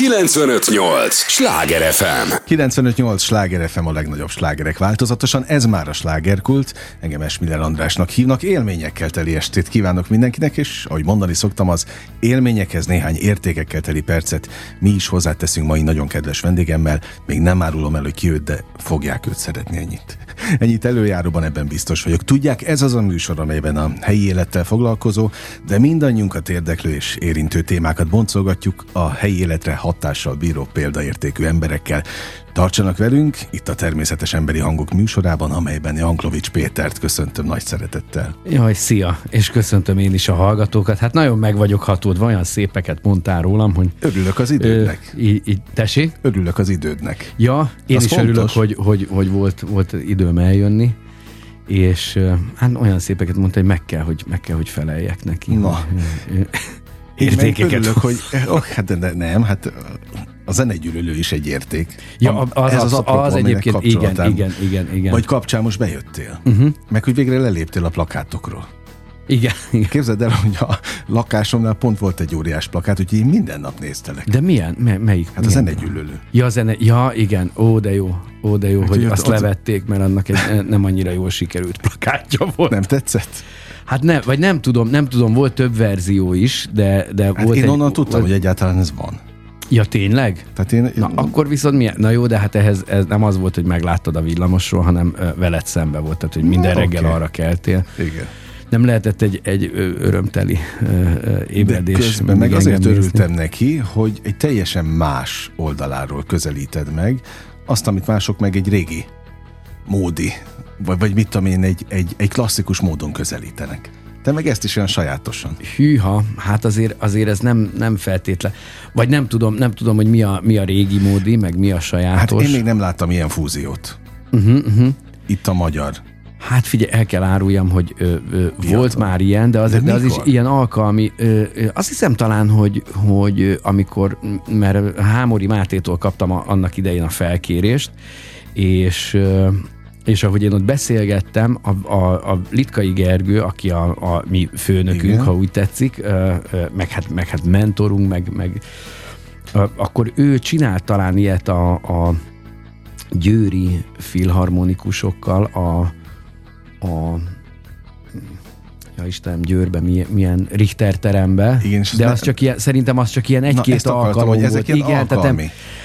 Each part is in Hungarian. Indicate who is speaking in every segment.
Speaker 1: 958! Sláger FM!
Speaker 2: 958! Sláger FM a legnagyobb slágerek változatosan, ez már a slágerkult. Engem Esmiller Andrásnak hívnak, élményekkel teli estét kívánok mindenkinek, és ahogy mondani szoktam, az élményekhez néhány értékekkel teli percet mi is hozzáteszünk mai nagyon kedves vendégemmel. Még nem árulom el, hogy ki őt, de fogják őt szeretni ennyit. Ennyit előjáróban ebben biztos vagyok. Tudják, ez az a műsor, amelyben a helyi élettel foglalkozó, de mindannyiunkat érdeklő és érintő témákat boncolgatjuk a helyi életre hatással bíró példaértékű emberekkel. Tartsanak velünk itt a Természetes Emberi Hangok műsorában, amelyben Janklovics Pétert köszöntöm nagy szeretettel.
Speaker 3: Jaj, szia, és köszöntöm én is a hallgatókat. Hát nagyon meg vagyok hatódva, olyan szépeket mondtál rólam, hogy...
Speaker 2: Örülök az idődnek.
Speaker 3: Ö, í, í, tessék?
Speaker 2: Örülök az idődnek.
Speaker 3: Ja, én Az is fontos. örülök, hogy, hogy, hogy volt, volt időm eljönni és hát olyan szépeket mondta, hogy meg kell, hogy, meg kell, hogy feleljek neki.
Speaker 2: Na. Értékeket. Örülök, hogy oh, hát de nem, hát a zenegyűlölő is egy érték.
Speaker 3: Ja, az, Ez az, az, az egyébként, igen, igen, igen, igen.
Speaker 2: Vagy kapcsán most bejöttél. Uh-huh. Meg hogy végre leléptél a plakátokról.
Speaker 3: Igen, igen.
Speaker 2: Képzeld el, hogy a lakásomnál pont volt egy óriás plakát, úgyhogy én minden nap néztelek.
Speaker 3: De milyen? M- melyik?
Speaker 2: Hát milyen? a zenegyűlölő.
Speaker 3: Ja, a zene, ja, igen. Ó, de jó. Ó, de jó, hát, hogy azt az... levették, mert annak egy nem annyira jól sikerült plakátja volt.
Speaker 2: Nem tetszett?
Speaker 3: Hát nem, vagy nem tudom, nem tudom, volt több verzió is, de, de hát volt
Speaker 2: én
Speaker 3: egy,
Speaker 2: onnan tudtam, volt... hogy egyáltalán ez van.
Speaker 3: Ja, tényleg?
Speaker 2: Tehát én,
Speaker 3: Na, akkor viszont milyen? Na jó, de hát ehhez ez nem az volt, hogy megláttad a villamosról, hanem veled szembe volt, tehát hogy minden Na, reggel okay. arra keltél.
Speaker 2: Igen
Speaker 3: nem lehetett egy, egy örömteli ébredés. De
Speaker 2: közben meg azért örültem neki, hogy egy teljesen más oldaláról közelíted meg azt, amit mások meg egy régi módi, vagy, vagy mit tudom én, egy, egy, egy klasszikus módon közelítenek. Te meg ezt is olyan sajátosan.
Speaker 3: Hűha, hát azért, azért ez nem, nem feltétlen. Vagy nem tudom, nem tudom, hogy mi a, mi a régi módi, meg mi a sajátos.
Speaker 2: Hát én még nem láttam ilyen fúziót.
Speaker 3: Uh-huh, uh-huh.
Speaker 2: Itt a magyar.
Speaker 3: Hát figyelj, el kell áruljam, hogy ö, ö, volt már ilyen, de az, de, de az is ilyen alkalmi. Ö, ö, azt hiszem talán, hogy, hogy amikor, mert Hámori Mátétól kaptam a, annak idején a felkérést, és ö, és ahogy én ott beszélgettem, a, a, a Litkai Gergő, aki a, a mi főnökünk, Igen. ha úgy tetszik, meg hát, meg hát mentorunk, meg, meg akkor ő csinált talán ilyet a, a győri filharmonikusokkal a, a ja Istenem, Győrbe, milyen Richter terembe, Igen, de az ne... csak ilyen, szerintem az csak ilyen egy-két alkalom
Speaker 2: hogy ezek volt. Igen, tehát nem,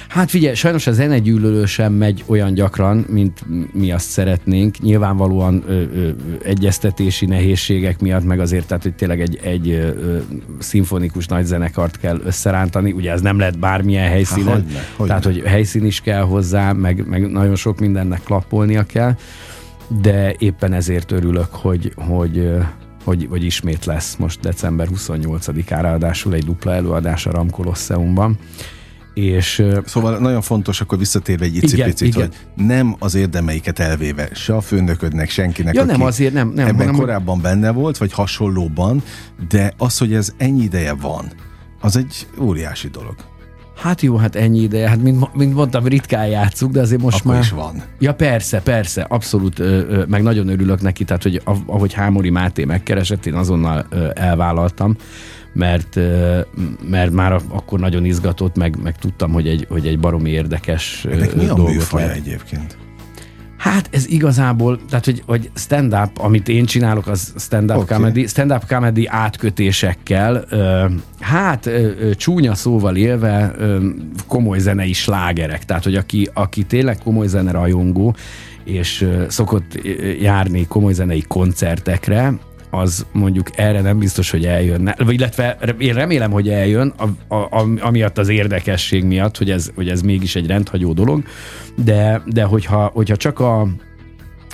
Speaker 3: Hát figyelj, sajnos a zenegyűlölő sem megy olyan gyakran, mint mi azt szeretnénk. Nyilvánvalóan ö, ö, egyeztetési nehézségek miatt, meg azért, tehát hogy tényleg egy, egy ö, szimfonikus nagy zenekart kell összerántani. Ugye ez nem lehet bármilyen helyszínen. Há, hogyne, hogyne. Tehát, hogy helyszín is kell hozzá, meg, meg nagyon sok mindennek klappolnia kell. De éppen ezért örülök, hogy, hogy hogy, hogy ismét lesz most december 28-ára, ráadásul egy dupla előadás a Ram Colosseumban. És,
Speaker 2: szóval nagyon fontos, akkor visszatérve egy icipicit, hogy nem az érdemeiket elvéve se a főnöködnek, senkinek,
Speaker 3: ja, aki nem, azért nem, nem,
Speaker 2: ebben hanem, korábban benne volt, vagy hasonlóban, de az, hogy ez ennyi ideje van, az egy óriási dolog.
Speaker 3: Hát jó, hát ennyi ideje, hát mint, mint mondtam, ritkán játszunk, de azért most
Speaker 2: Akkor
Speaker 3: már...
Speaker 2: is van.
Speaker 3: Ja persze, persze, abszolút, meg nagyon örülök neki, tehát hogy ahogy Hámori Máté megkeresett, én azonnal elvállaltam, mert, mert már akkor nagyon izgatott, meg, meg tudtam, hogy egy, hogy egy baromi érdekes
Speaker 2: Ennek mi a műfaja egyébként?
Speaker 3: Hát ez igazából, tehát hogy, hogy stand-up, amit én csinálok, az stand-up okay. comedy, stand-up comedy átkötésekkel, ö, hát ö, csúnya szóval élve ö, komoly zenei slágerek. Tehát, hogy aki, aki tényleg komoly zene rajongó, és szokott járni komoly zenei koncertekre, az mondjuk erre nem biztos, hogy eljönne. Illetve én remélem, hogy eljön, a, a, a, amiatt az érdekesség miatt, hogy ez, hogy ez mégis egy rendhagyó dolog, de, de hogyha, hogyha csak a,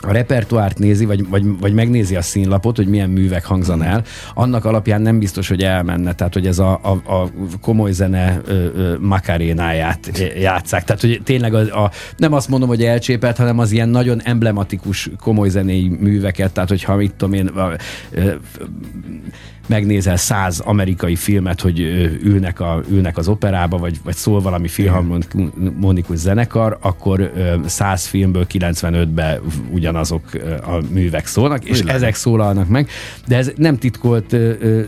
Speaker 3: a repertoárt nézi, vagy, vagy, vagy megnézi a színlapot, hogy milyen művek hangzan el, annak alapján nem biztos, hogy elmenne. Tehát, hogy ez a, a, a komoly zene ö, ö, makarénáját játszák. Tehát, hogy tényleg a, a, nem azt mondom, hogy elcsépelt, hanem az ilyen nagyon emblematikus komoly zenéi műveket, tehát, hogyha mit tudom én, a, ö, megnézel száz amerikai filmet, hogy ülnek, a, ülnek az operába, vagy, vagy szól valami filharmonikus zenekar, akkor száz filmből 95-ben ugyanazok a művek szólnak, és Világ. ezek szólalnak meg. De ez nem titkolt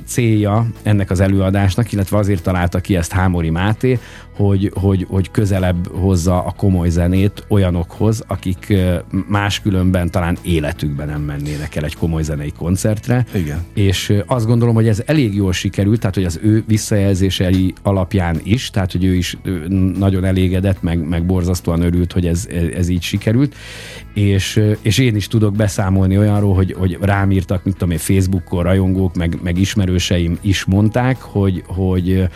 Speaker 3: célja ennek az előadásnak, illetve azért találta ki ezt Hámori Máté, hogy, hogy, hogy közelebb hozza a komoly zenét olyanokhoz, akik máskülönben talán életükben nem mennének el egy komoly zenei koncertre.
Speaker 2: Igen.
Speaker 3: És azt gondolom, hogy ez elég jól sikerült, tehát hogy az ő visszajelzései alapján is, tehát hogy ő is nagyon elégedett, meg, meg borzasztóan örült, hogy ez, ez így sikerült. És, és én is tudok beszámolni olyanról, hogy, hogy rám írtak, mit tudom én, Facebookon rajongók, meg, meg ismerőseim is mondták, hogy, hogy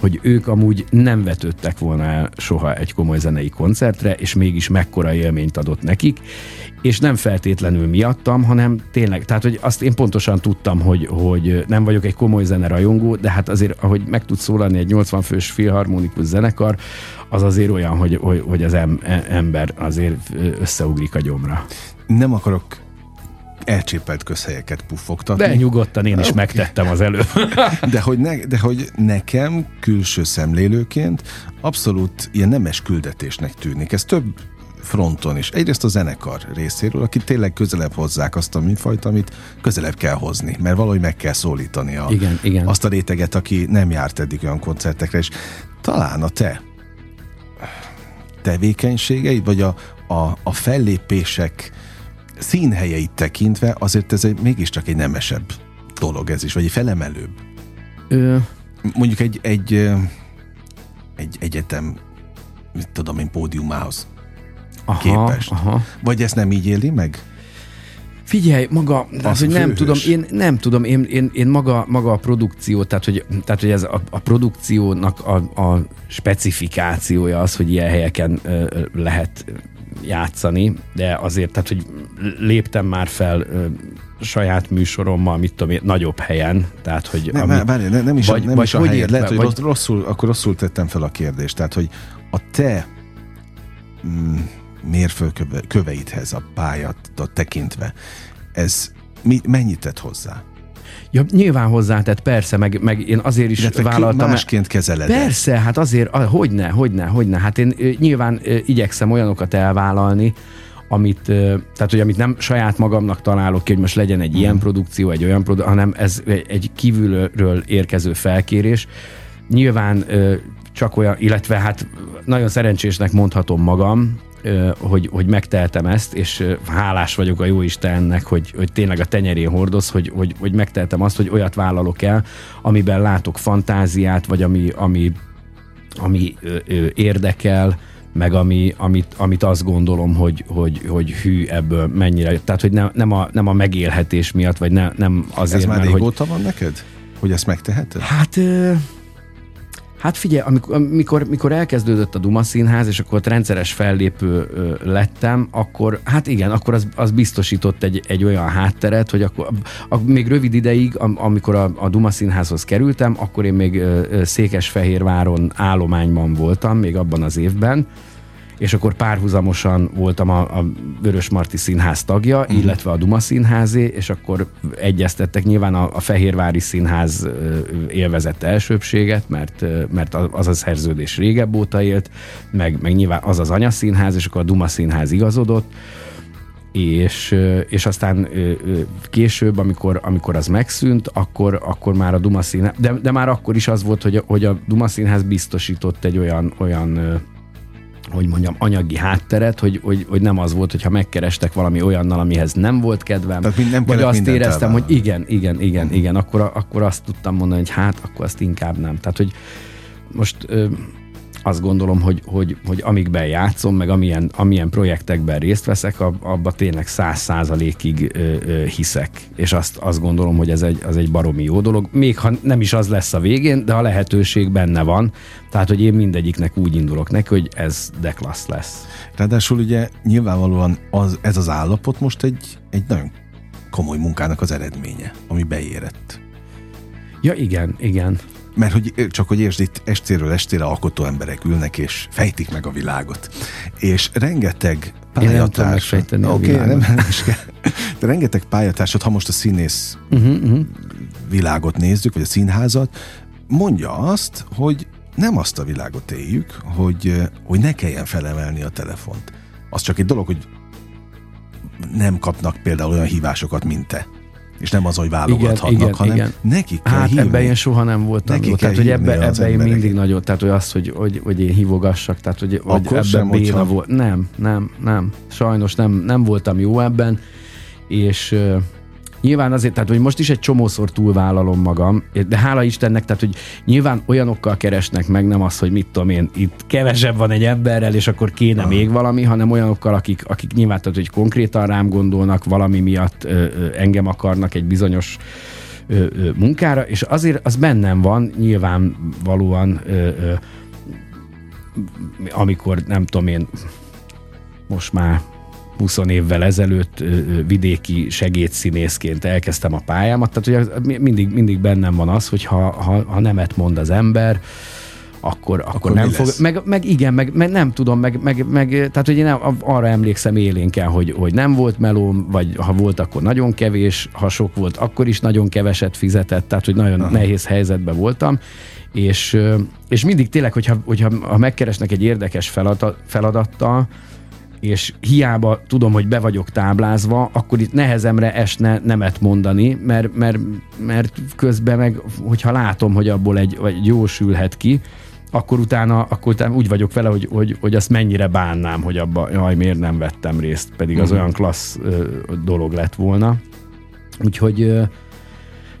Speaker 3: hogy ők amúgy nem vetődtek volna el soha egy komoly zenei koncertre, és mégis mekkora élményt adott nekik, és nem feltétlenül miattam, hanem tényleg, tehát hogy azt én pontosan tudtam, hogy, hogy nem vagyok egy komoly zene rajongó, de hát azért, ahogy meg tud szólalni egy 80 fős filharmonikus zenekar, az azért olyan, hogy, hogy, hogy az ember azért összeugrik a gyomra.
Speaker 2: Nem akarok elcsépelt közhelyeket puffogtatni.
Speaker 3: De nyugodtan én is okay. megtettem az előbb.
Speaker 2: de, hogy ne, de hogy nekem külső szemlélőként abszolút ilyen nemes küldetésnek tűnik. Ez több fronton is. Egyrészt a zenekar részéről, aki tényleg közelebb hozzák azt a műfajt, amit közelebb kell hozni, mert valahogy meg kell szólítani a,
Speaker 3: igen, igen.
Speaker 2: azt a réteget, aki nem járt eddig olyan koncertekre, és talán a te tevékenységeid, vagy a, a, a fellépések színhelyeit tekintve azért ez egy, mégiscsak egy nemesebb dolog ez is, vagy egy felemelőbb. Ö... Mondjuk egy, egy, egy egyetem, mit tudom én, pódiumához aha, képest. Aha. Vagy ezt nem így éli meg?
Speaker 3: Figyelj, maga, az, hogy nem tudom, én nem tudom, én, én, én maga, maga a produkció, tehát hogy, tehát, hogy ez a, a produkciónak a, a specifikációja az, hogy ilyen helyeken ö, lehet játszani, de azért, tehát, hogy léptem már fel ö, saját műsorommal, mit tudom én, nagyobb helyen, tehát, hogy...
Speaker 2: Nem, ami, várj, nem, nem is, vagy, nem vagy is a helyed, lehet, hogy vagy... rosszul, akkor rosszul tettem fel a kérdést, tehát, hogy a te mm, mérföldköveidhez a pályat tekintve, ez mi, mennyit tett hozzá?
Speaker 3: Ja, nyilván hozzátett, persze, meg, meg én azért is Illetve vállaltam.
Speaker 2: másként kezeled
Speaker 3: Persze, hát azért, hogyne, hogyne, hogyne. Hát én nyilván igyekszem olyanokat elvállalni, amit, tehát, hogy amit nem saját magamnak találok ki, hogy most legyen egy mm. ilyen produkció, egy olyan produkció, hanem ez egy kívülről érkező felkérés. Nyilván csak olyan, illetve hát nagyon szerencsésnek mondhatom magam, hogy, hogy megteltem ezt, és hálás vagyok a jó Istennek, hogy, hogy tényleg a tenyerén hordoz, hogy, hogy, hogy megteltem azt, hogy olyat vállalok el, amiben látok fantáziát, vagy ami, ami, ami érdekel, meg ami, amit, amit azt gondolom, hogy, hogy, hogy hű ebből mennyire. Tehát, hogy ne, nem, a, nem a megélhetés miatt, vagy ne, nem azért,
Speaker 2: Ez már
Speaker 3: mert,
Speaker 2: régóta hogy... van neked? Hogy ezt megteheted?
Speaker 3: Hát... Ö, Hát figyelj, amikor, mikor, elkezdődött a Duma Színház, és akkor ott rendszeres fellépő lettem, akkor hát igen, akkor az, az biztosított egy, egy olyan hátteret, hogy akkor a, még rövid ideig, am, amikor a, a Duma Színházhoz kerültem, akkor én még Székesfehérváron állományban voltam, még abban az évben, és akkor párhuzamosan voltam a, a Vörös Marti Színház tagja, uh-huh. illetve a Duma Színházé, és akkor egyeztettek nyilván a, a Fehérvári Színház élvezette elsőbséget, mert, mert az a szerződés régebb óta élt, meg, meg nyilván az az anyaszínház, és akkor a Duma Színház igazodott, és, és aztán később, amikor, amikor az megszűnt, akkor, akkor már a Duma Színház, de, de már akkor is az volt, hogy, hogy a Duma Színház biztosított egy olyan, olyan hogy mondjam, anyagi hátteret, hogy, hogy, hogy nem az volt, hogyha megkerestek valami olyannal, amihez nem volt kedvem,
Speaker 2: Tehát nem
Speaker 3: vagy azt éreztem, hogy igen, igen, igen, igen, akkor, akkor azt tudtam mondani, hogy hát, akkor azt inkább nem. Tehát, hogy most azt gondolom, hogy, hogy, hogy amikben játszom, meg amilyen, amilyen projektekben részt veszek, abba tényleg száz százalékig hiszek. És azt, azt gondolom, hogy ez egy, az egy baromi jó dolog. Még ha nem is az lesz a végén, de a lehetőség benne van. Tehát, hogy én mindegyiknek úgy indulok neki, hogy ez de klassz lesz.
Speaker 2: Ráadásul ugye nyilvánvalóan az, ez az állapot most egy, egy nagyon komoly munkának az eredménye, ami beérett.
Speaker 3: Ja, igen, igen.
Speaker 2: Mert hogy csak hogy értsd, itt estéről estére alkotó emberek ülnek és fejtik meg a világot. És rengeteg
Speaker 3: pályatárs. Oké, okay, nem,
Speaker 2: nem De rengeteg pályatársat, ha most a színész uh-huh, uh-huh. világot nézzük, vagy a színházat, mondja azt, hogy nem azt a világot éljük, hogy, hogy ne kelljen felemelni a telefont. Az csak egy dolog, hogy nem kapnak például olyan hívásokat, mint te. És nem az, hogy válogathatnak, igen, igen, hanem igen. nekik kell
Speaker 3: Hát
Speaker 2: hívni.
Speaker 3: ebben én soha nem voltam
Speaker 2: Nekik
Speaker 3: Tehát, hogy ebbe, ebbe én mindig nagyon, tehát hogy az, hogy, hogy, hogy én hívogassak, tehát hogy, hogy ebben béna hogyha... volt. Nem, nem, nem. Sajnos nem, nem voltam jó ebben, és Nyilván azért, tehát hogy most is egy csomószor túlvállalom magam, de hála Istennek, tehát hogy nyilván olyanokkal keresnek meg, nem az, hogy mit tudom én, itt kevesebb van egy emberrel, és akkor kéne Aha. még valami, hanem olyanokkal, akik, akik nyilván, tehát hogy konkrétan rám gondolnak, valami miatt ö, ö, engem akarnak egy bizonyos ö, ö, munkára, és azért az bennem van, nyilvánvalóan ö, ö, amikor nem tudom én, most már 20 évvel ezelőtt vidéki segédszínészként elkezdtem a pályámat, tehát ugye mindig, mindig bennem van az, hogy ha, ha, ha nemet mond az ember, akkor, akkor, akkor nem fog. Meg, meg igen, meg, meg, nem tudom, meg, meg, meg, tehát hogy én arra emlékszem élénken, hogy, hogy nem volt melóm, vagy ha volt, akkor nagyon kevés, ha sok volt, akkor is nagyon keveset fizetett, tehát hogy nagyon Aha. nehéz helyzetben voltam, és, és mindig tényleg, hogyha, hogyha ha megkeresnek egy érdekes feladat, feladattal, és hiába tudom, hogy be vagyok táblázva, akkor itt nehezemre esne nemet mondani, mert, mert, mert közben meg, hogyha látom, hogy abból egy, vagy jó sülhet ki, akkor utána, akkor utána úgy vagyok vele, hogy, hogy, hogy azt mennyire bánnám, hogy abba, jaj, miért nem vettem részt, pedig az uh-huh. olyan klassz ö, dolog lett volna. Úgyhogy ö,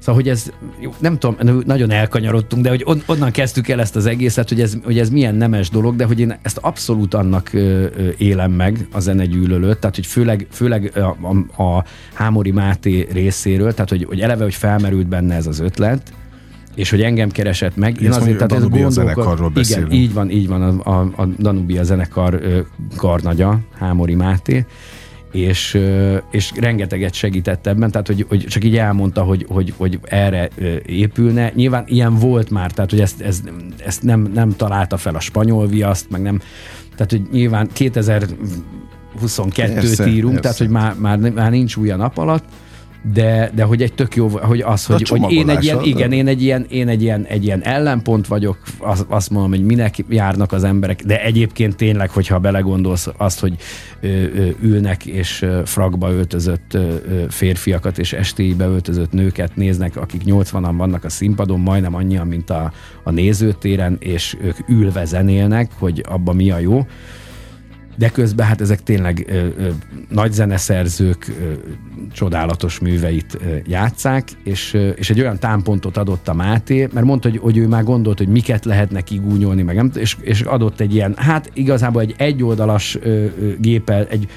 Speaker 3: Szóval, hogy ez, nem tudom, nagyon elkanyarodtunk, de hogy on, onnan kezdtük el ezt az egészet, hogy ez, hogy ez milyen nemes dolog, de hogy én ezt abszolút annak ö, ö, élem meg a zenegyűlölőt, tehát hogy főleg, főleg a, a, a Hámori Máté részéről, tehát hogy, hogy eleve, hogy felmerült benne ez az ötlet, és hogy engem keresett meg.
Speaker 2: Én azért, tehát ez gondolkod,
Speaker 3: Igen, így van, így van, a, a, a Danubia zenekar ö, karnagya, Hámori Máté, és, és rengeteget segített ebben, tehát hogy, hogy csak így elmondta, hogy, hogy, hogy erre épülne. Nyilván ilyen volt már, tehát hogy ezt, ezt, ezt nem, nem találta fel a spanyol viaszt, meg nem, tehát hogy nyilván 2022-t írunk, persze. tehát hogy már, már, már nincs új a nap alatt, de, de hogy egy tök jó, hogy az, hogy, hogy én egy ilyen, igen, én egy ilyen, én egy ilyen, egy ilyen ellenpont vagyok, az, azt mondom, hogy minek járnak az emberek, de egyébként tényleg, hogyha belegondolsz azt, hogy ö, ö, ülnek és ö, frakba öltözött ö, férfiakat és estéibe öltözött nőket néznek, akik 80-an vannak a színpadon, majdnem annyian, mint a, a nézőtéren, és ők ülve zenélnek, hogy abba mi a jó, de közben hát ezek tényleg ö, ö, nagy zeneszerzők ö, csodálatos műveit ö, játszák, és, ö, és egy olyan támpontot adott a Máté, mert mondta, hogy, hogy ő már gondolt, hogy miket lehetne kigúnyolni, meg nem, és, és adott egy ilyen, hát igazából egy egyoldalas ö, ö, gépel, egy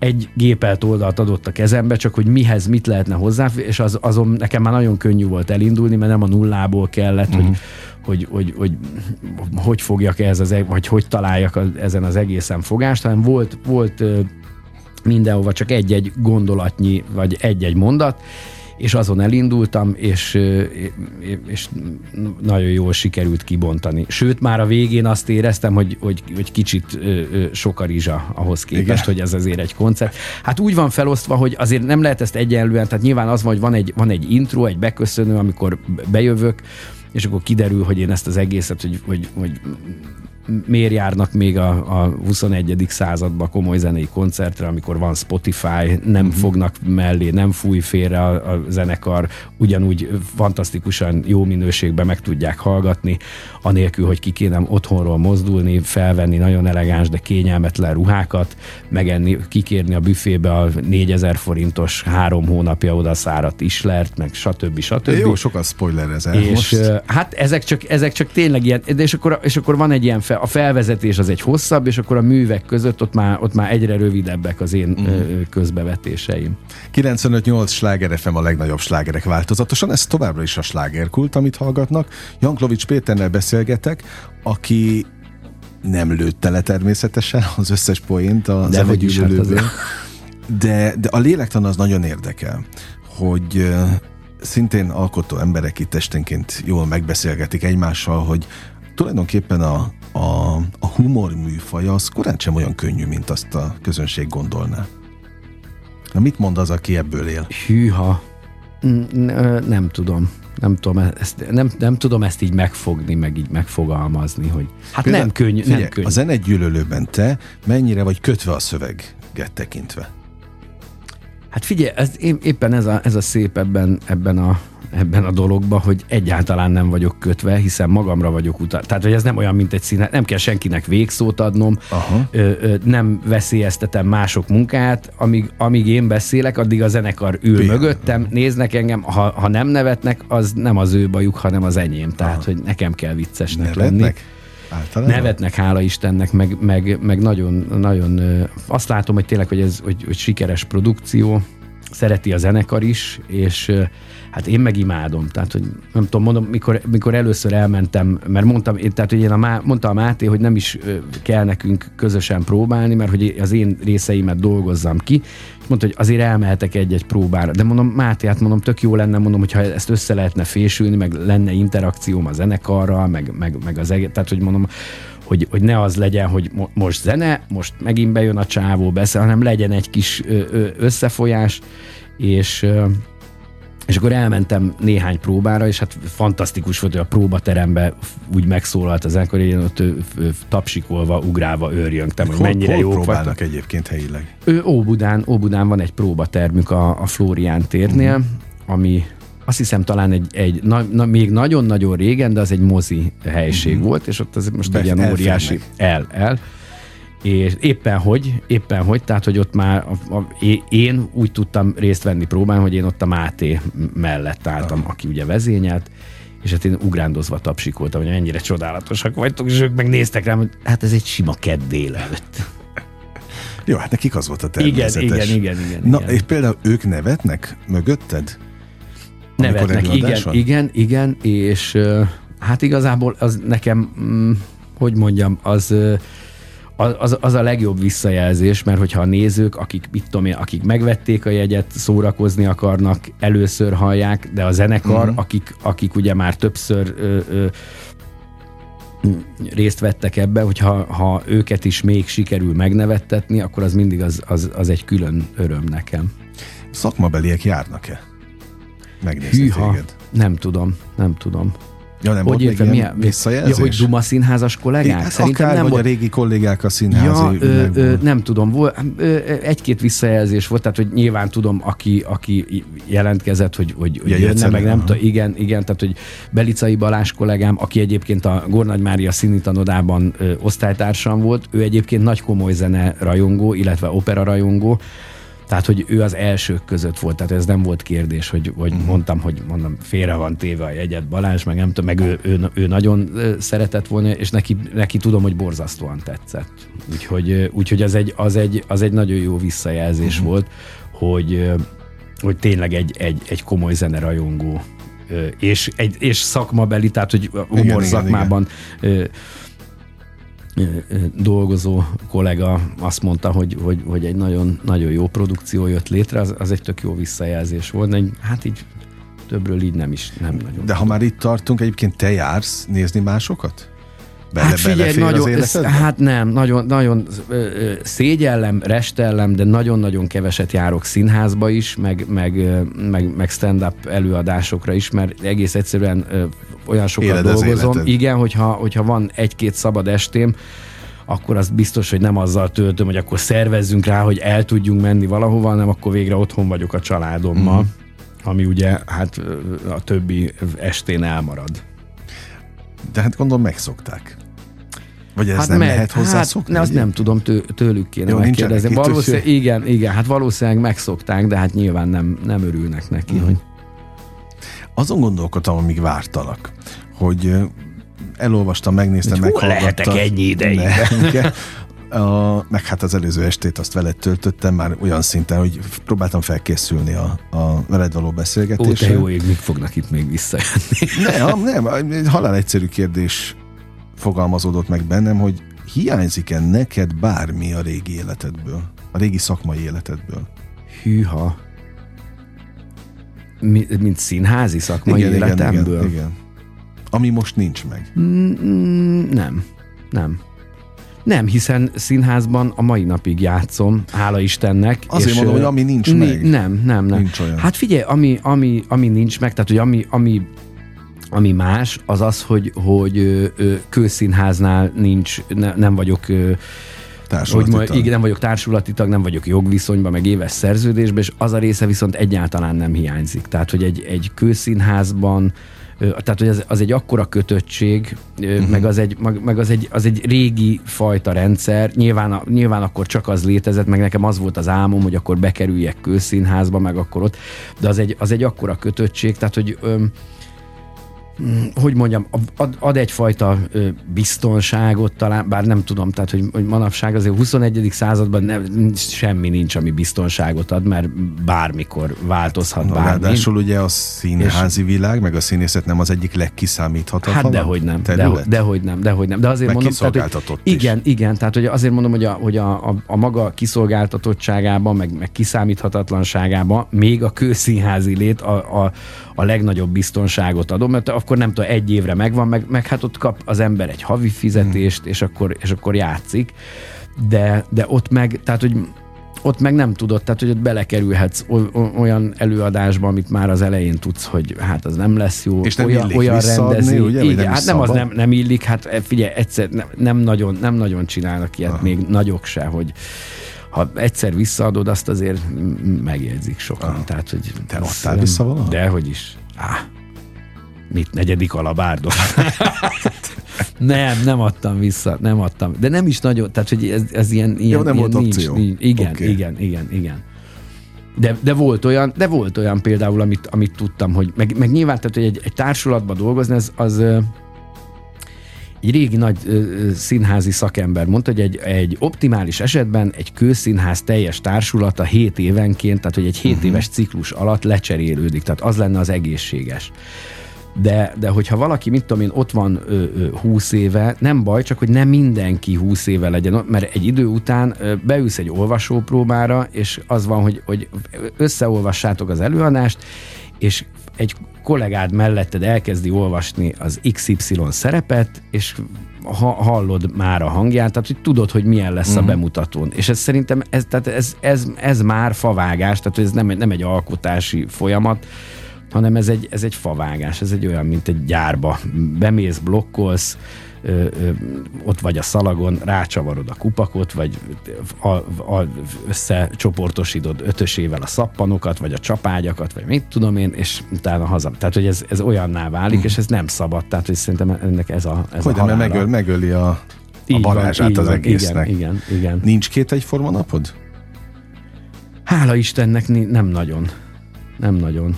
Speaker 3: egy gépelt oldalt adott a kezembe, csak hogy mihez mit lehetne hozzá, és az, azon nekem már nagyon könnyű volt elindulni, mert nem a nullából kellett, uh-huh. hogy hogy, hogy, hogy, hogy fogjak ez az, e- vagy hogy találjak az, ezen az egészen fogást, hanem volt, volt mindenhova csak egy-egy gondolatnyi, vagy egy-egy mondat, és azon elindultam, és, és nagyon jól sikerült kibontani. Sőt, már a végén azt éreztem, hogy, hogy, hogy kicsit sok a rizsa ahhoz képest, Igen. hogy ez azért egy koncert. Hát úgy van felosztva, hogy azért nem lehet ezt egyenlően, tehát nyilván az van, hogy van egy, van egy intro, egy beköszönő, amikor bejövök, és akkor kiderül, hogy én ezt az egészet, hogy, hogy, hogy miért járnak még a, a 21. században komoly zenei koncertre, amikor van Spotify, nem uh-huh. fognak mellé, nem fúj félre a, a zenekar, ugyanúgy fantasztikusan jó minőségben meg tudják hallgatni, anélkül, hogy ki kéne otthonról mozdulni, felvenni nagyon elegáns, de kényelmetlen ruhákat, megenni, kikérni a büfébe a 4000 forintos három hónapja oda szárat islert, meg stb. stb.
Speaker 2: Jó, sokat spoilerezel
Speaker 3: és, most. Hát ezek csak, ezek csak tényleg ilyen, de és akkor, és akkor van egy ilyen fel, a felvezetés az egy hosszabb, és akkor a művek között ott már, ott már egyre rövidebbek az én mm. közbevetéseim.
Speaker 2: 95-8 sláger FM a legnagyobb slágerek változatosan, ez továbbra is a slágerkult, amit hallgatnak. Janklovics Péterrel beszélgetek, aki nem lőtte le természetesen az összes poént a de zenegyűlölőből. Hát de, de a lélektan az nagyon érdekel, hogy szintén alkotó emberek itt esténként jól megbeszélgetik egymással, hogy tulajdonképpen a, a, a humor műfaja az korán sem olyan könnyű, mint azt a közönség gondolná. Na mit mond az, aki ebből él?
Speaker 3: Hűha. Nem tudom. nem tudom, ezt, nem, nem tudom ezt így megfogni, meg így megfogalmazni, hogy hát
Speaker 2: Például,
Speaker 3: nem könnyű,
Speaker 2: figyelj,
Speaker 3: nem könnyű.
Speaker 2: A zene gyűlölőben te mennyire vagy kötve a szöveget tekintve?
Speaker 3: Hát figyelj, ez, éppen ez a, ez a szép ebben, ebben a ebben a dologban, hogy egyáltalán nem vagyok kötve, hiszen magamra vagyok utal. Tehát, hogy ez nem olyan, mint egy színe, nem kell senkinek végszót adnom, Aha. Ö, ö, nem veszélyeztetem mások munkát, amíg, amíg én beszélek, addig a zenekar ül Bien. mögöttem, néznek engem, ha, ha nem nevetnek, az nem az ő bajuk, hanem az enyém. Tehát, Aha. hogy nekem kell viccesnek nevetnek? lenni. Általában? Nevetnek, hála Istennek, meg, meg, meg nagyon, nagyon azt látom, hogy tényleg, hogy ez hogy, hogy sikeres produkció, szereti a zenekar is, és hát én meg imádom. Tehát, hogy nem tudom, mondom, mikor, mikor először elmentem, mert mondtam, tehát, hogy én a Má, mondta a Máté, hogy nem is kell nekünk közösen próbálni, mert hogy az én részeimet dolgozzam ki, és mondta, hogy azért elmehetek egy-egy próbára. De mondom, Máté, hát mondom, tök jó lenne, mondom, hogyha ezt össze lehetne fésülni, meg lenne interakcióm a zenekarral, meg, meg, meg az egész, tehát, hogy mondom, hogy, hogy ne az legyen, hogy mo- most zene, most megint bejön a csávó, beszél, hanem legyen egy kis ö, ö, összefolyás, és és akkor elmentem néhány próbára, és hát fantasztikus volt, hogy a próbateremben úgy megszólalt az ekkor, én ott tapsikolva, ugrálva őrjöngtem, hogy mennyire
Speaker 2: hol
Speaker 3: jók
Speaker 2: próbálnak vagytok. egyébként helyileg?
Speaker 3: Ő Óbudán, Óbudán van egy próbatermünk a, a Flórián térnél, uh-huh. ami azt hiszem talán egy, egy na, na, még nagyon-nagyon régen, de az egy mozi helység uh-huh. volt, és ott az most Be, egy ilyen óriási el, el és éppen hogy, éppen hogy, tehát hogy ott már a, a, én úgy tudtam részt venni próbán, hogy én ott a Máté mellett álltam, aki ugye vezényelt, és hát én ugrándozva tapsikoltam, hogy ennyire csodálatosak vagytok, és ők megnéztek rám, hogy hát ez egy sima kedd délelőtt.
Speaker 2: Jó, hát nekik az volt a természetes.
Speaker 3: Igen, igen, igen. igen
Speaker 2: Na,
Speaker 3: igen.
Speaker 2: és például ők nevetnek mögötted?
Speaker 3: Nevetnek, igen, igen, igen, és hát igazából az nekem, mm, hogy mondjam, az az, az a legjobb visszajelzés, mert hogyha a nézők, akik, mit tudom én, akik megvették a jegyet, szórakozni akarnak, először hallják, de a zenekar, uh-huh. akik, akik ugye már többször ö, ö, részt vettek ebbe, hogyha ha őket is még sikerül megnevettetni, akkor az mindig az, az, az egy külön öröm nekem.
Speaker 2: Szakmabeliek járnak-e? Megnézni Hűha, téged?
Speaker 3: Nem tudom, nem tudom.
Speaker 2: Ja, nem hogy volt milyen visszajelzés?
Speaker 3: Ja, hogy Duma színházas kollégák?
Speaker 2: Hát Szerintem akár, nem vagy volt. a régi kollégák a színházi ja,
Speaker 3: ö, ö, Nem tudom, volt, egy-két visszajelzés volt, tehát hogy nyilván tudom, aki, aki jelentkezett, hogy, hogy, hogy jönne, meg nem tudom, igen, igen, tehát hogy Belicai Balás kollégám, aki egyébként a Gornagy Mária színitanodában osztálytársam volt, ő egyébként nagy komoly zene rajongó, illetve opera rajongó, tehát, hogy ő az elsők között volt, tehát ez nem volt kérdés, hogy, hogy uh-huh. mondtam, hogy mondom, félre van téve a jegyet Balázs, meg nem tudom, meg ő, ő, ő nagyon szeretett volna, és neki, neki tudom, hogy borzasztóan tetszett. Úgyhogy, úgyhogy az, egy, az, egy, az egy nagyon jó visszajelzés uh-huh. volt, hogy, hogy tényleg egy, egy, egy komoly zenerajongó és, egy, és szakmabeli, tehát hogy humor szakmában igen, igen dolgozó kollega azt mondta, hogy, hogy, hogy egy nagyon, nagyon jó produkció jött létre, az, az egy tök jó visszajelzés volt, egy, hát így többről így nem is, nem nagyon.
Speaker 2: De ha már itt tartunk, egyébként te jársz nézni másokat?
Speaker 3: Bele, hát figyelj, nagyon, ez, hát nem, nagyon, nagyon szégyellem, restellem, de nagyon-nagyon keveset járok színházba is, meg, meg, meg, meg stand-up előadásokra is, mert egész egyszerűen olyan sokat Éled dolgozom. Igen, hogyha, hogyha van egy-két szabad estém, akkor az biztos, hogy nem azzal töltöm, hogy akkor szervezzünk rá, hogy el tudjunk menni valahova, hanem akkor végre otthon vagyok a családommal, mm. ami ugye hát a többi estén elmarad.
Speaker 2: De hát gondolom megszokták. Vagy ez hát nem meg, lehet hozzászokni?
Speaker 3: Hát, ne, azt nem tudom, tő, tőlük kéne Jó, megkérdezni. Valószínűleg, igen, igen, hát valószínűleg megszokták, de hát nyilván nem, nem örülnek neki, mm. hogy
Speaker 2: azon gondolkodtam, amíg vártalak, hogy elolvastam, megnéztem,
Speaker 3: hogy lehetek ennyi ideig?
Speaker 2: A, meg hát az előző estét azt veled töltöttem már olyan szinten, hogy próbáltam felkészülni a, a veled való beszélgetésre. Ó,
Speaker 3: te jó ég, mit fognak itt még visszajönni?
Speaker 2: nem, nem, egy halál egyszerű kérdés fogalmazódott meg bennem, hogy hiányzik-e neked bármi a régi életedből? A régi szakmai életedből?
Speaker 3: Hűha mint színházi szakmai igen, életemből?
Speaker 2: Igen, igen, Ami most nincs meg.
Speaker 3: Mm, mm, nem, nem. Nem, hiszen színházban a mai napig játszom, hála Istennek.
Speaker 2: Azért és mondom, hogy ami nincs
Speaker 3: ni-
Speaker 2: meg.
Speaker 3: Nem, nem, nem.
Speaker 2: Nincs olyan.
Speaker 3: Hát figyelj, ami, ami, ami nincs meg, tehát hogy ami, ami ami más, az az, hogy, hogy kőszínháznál nincs, ne, nem vagyok ö, hogy ma, igen, nem vagyok társulati tag, nem vagyok jogviszonyban, meg éves szerződésben, és az a része viszont egyáltalán nem hiányzik. Tehát, hogy egy, egy kőszínházban tehát, hogy az, az egy akkora kötöttség, uh-huh. meg, az egy, meg az, egy, az egy régi fajta rendszer. Nyilván, nyilván akkor csak az létezett, meg nekem az volt az álmom, hogy akkor bekerüljek kőszínházba, meg akkor ott, de az egy, az egy akkora kötöttség, tehát, hogy öm, hogy mondjam, ad, ad egyfajta biztonságot talán, bár nem tudom, tehát hogy, hogy manapság azért a 21. században nem, semmi nincs, ami biztonságot ad, mert bármikor változhat
Speaker 2: Na,
Speaker 3: bármi.
Speaker 2: Ráadásul ugye a színházi és, világ, meg a színészet nem az egyik legkiszámíthatatlanabb
Speaker 3: Hát dehogy nem, dehogy, dehogy nem, dehogy nem. De azért
Speaker 2: meg
Speaker 3: mondom, tehát, hogy, igen, igen, tehát hogy azért mondom, hogy a, hogy a, a, a maga kiszolgáltatottságában, meg, meg kiszámíthatatlanságában még a kőszínházi lét a, a, a legnagyobb biztonságot adom, mert akkor nem tudom, egy évre megvan, meg, meg hát ott kap az ember egy havi fizetést, és, akkor, és akkor játszik. De, de ott meg, tehát hogy ott meg nem tudod, tehát hogy ott belekerülhetsz olyan előadásba, amit már az elején tudsz, hogy hát az nem lesz jó.
Speaker 2: És nem
Speaker 3: olyan,
Speaker 2: illik
Speaker 3: olyan rendezi.
Speaker 2: ugye,
Speaker 3: Igen,
Speaker 2: nem
Speaker 3: hát nem az nem, nem illik, hát e, figyelj, egyszer nem, nem, nagyon, nem nagyon csinálnak ilyet, Aha. még nagyok se, hogy ha egyszer visszaadod, azt azért megjegyzik sokan. Aha. Tehát, hogy
Speaker 2: Te adtál vissza valaha?
Speaker 3: Dehogy is. Á, mit, negyedik alabárdot? nem, nem adtam vissza, nem adtam. De nem is nagyon, tehát hogy ez, ez ilyen, ilyen,
Speaker 2: Jó, nem
Speaker 3: ilyen
Speaker 2: volt
Speaker 3: nincs,
Speaker 2: opció.
Speaker 3: nincs. Igen,
Speaker 2: okay.
Speaker 3: igen, igen, igen. De, de, volt olyan, de volt olyan például, amit, amit tudtam, hogy meg, meg nyilván, tehát, hogy egy, egy társulatban dolgozni, az, az egy régi nagy ö, színházi szakember mondta, hogy egy, egy optimális esetben egy kőszínház teljes társulata 7 évenként, tehát hogy egy 7 uh-huh. éves ciklus alatt lecserélődik, tehát az lenne az egészséges. De, de hogyha valaki, mit tudom én, ott van ö, ö, 20 éve, nem baj, csak hogy nem mindenki 20 éve legyen, mert egy idő után ö, beülsz egy olvasópróbára, és az van, hogy, hogy összeolvassátok az előadást, és egy kollégád melletted elkezdi olvasni az XY szerepet, és ha, hallod már a hangját, tehát hogy tudod, hogy milyen lesz uh-huh. a mhm. bemutatón. És ez szerintem, ez, tehát ez, ez, ez már favágás, tehát ez nem, nem egy alkotási folyamat, hanem ez egy, ez egy favágás, ez egy olyan, mint egy gyárba. Bemész, blokkolsz, ö, ö, ott vagy a szalagon, rácsavarod a kupakot, vagy a, a, összecsoportosítod ötösével a szappanokat, vagy a csapágyakat, vagy mit tudom én, és utána haza. Tehát, hogy ez, ez olyanná válik, mm. és ez nem szabad. Tehát, hogy szerintem ennek ez a ez
Speaker 2: hogy
Speaker 3: a halála.
Speaker 2: megöl, megöli a, a varázsát az egésznek.
Speaker 3: Igen, igen, igen.
Speaker 2: Nincs két egyforma napod?
Speaker 3: Hála Istennek nem nagyon. Nem nagyon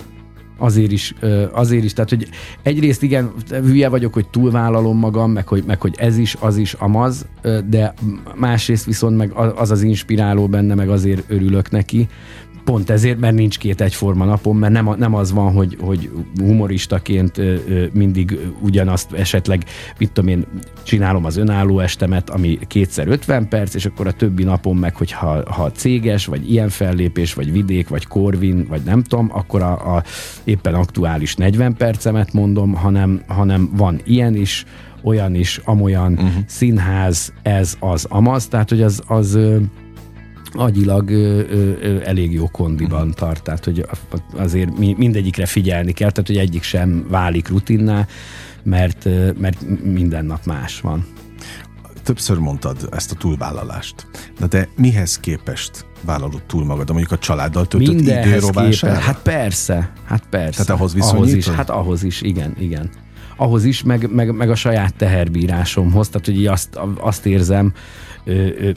Speaker 3: azért is, azért is, tehát hogy egyrészt igen, hülye vagyok, hogy túlvállalom magam, meg hogy, meg hogy ez is, az is, amaz, de másrészt viszont meg az az inspiráló benne, meg azért örülök neki, pont ezért, mert nincs két egyforma napom, mert nem, nem az van, hogy, hogy humoristaként mindig ugyanazt esetleg, mit tudom én, csinálom az önálló estemet, ami kétszer 50 perc, és akkor a többi napom meg, hogy ha, ha céges, vagy ilyen fellépés, vagy vidék, vagy korvin, vagy nem tudom, akkor a, a éppen aktuális 40 percemet mondom, hanem, hanem van ilyen is, olyan is, amolyan uh-huh. színház, ez az amaz, tehát hogy az, az agyilag ö, ö, elég jó kondiban uh-huh. tart, tehát hogy azért mindegyikre figyelni kell, tehát hogy egyik sem válik rutinná, mert, mert minden nap más van.
Speaker 2: Többször mondtad ezt a túlvállalást, de te mihez képest vállalod túl magad, mondjuk a családdal töltött időrobására?
Speaker 3: Hát persze, hát persze.
Speaker 2: Tehát ahhoz viszonyítod?
Speaker 3: Ahhoz is, hát ahhoz is, igen, igen. Ahhoz is, meg, meg, meg a saját teherbírásomhoz, tehát hogy azt, azt érzem,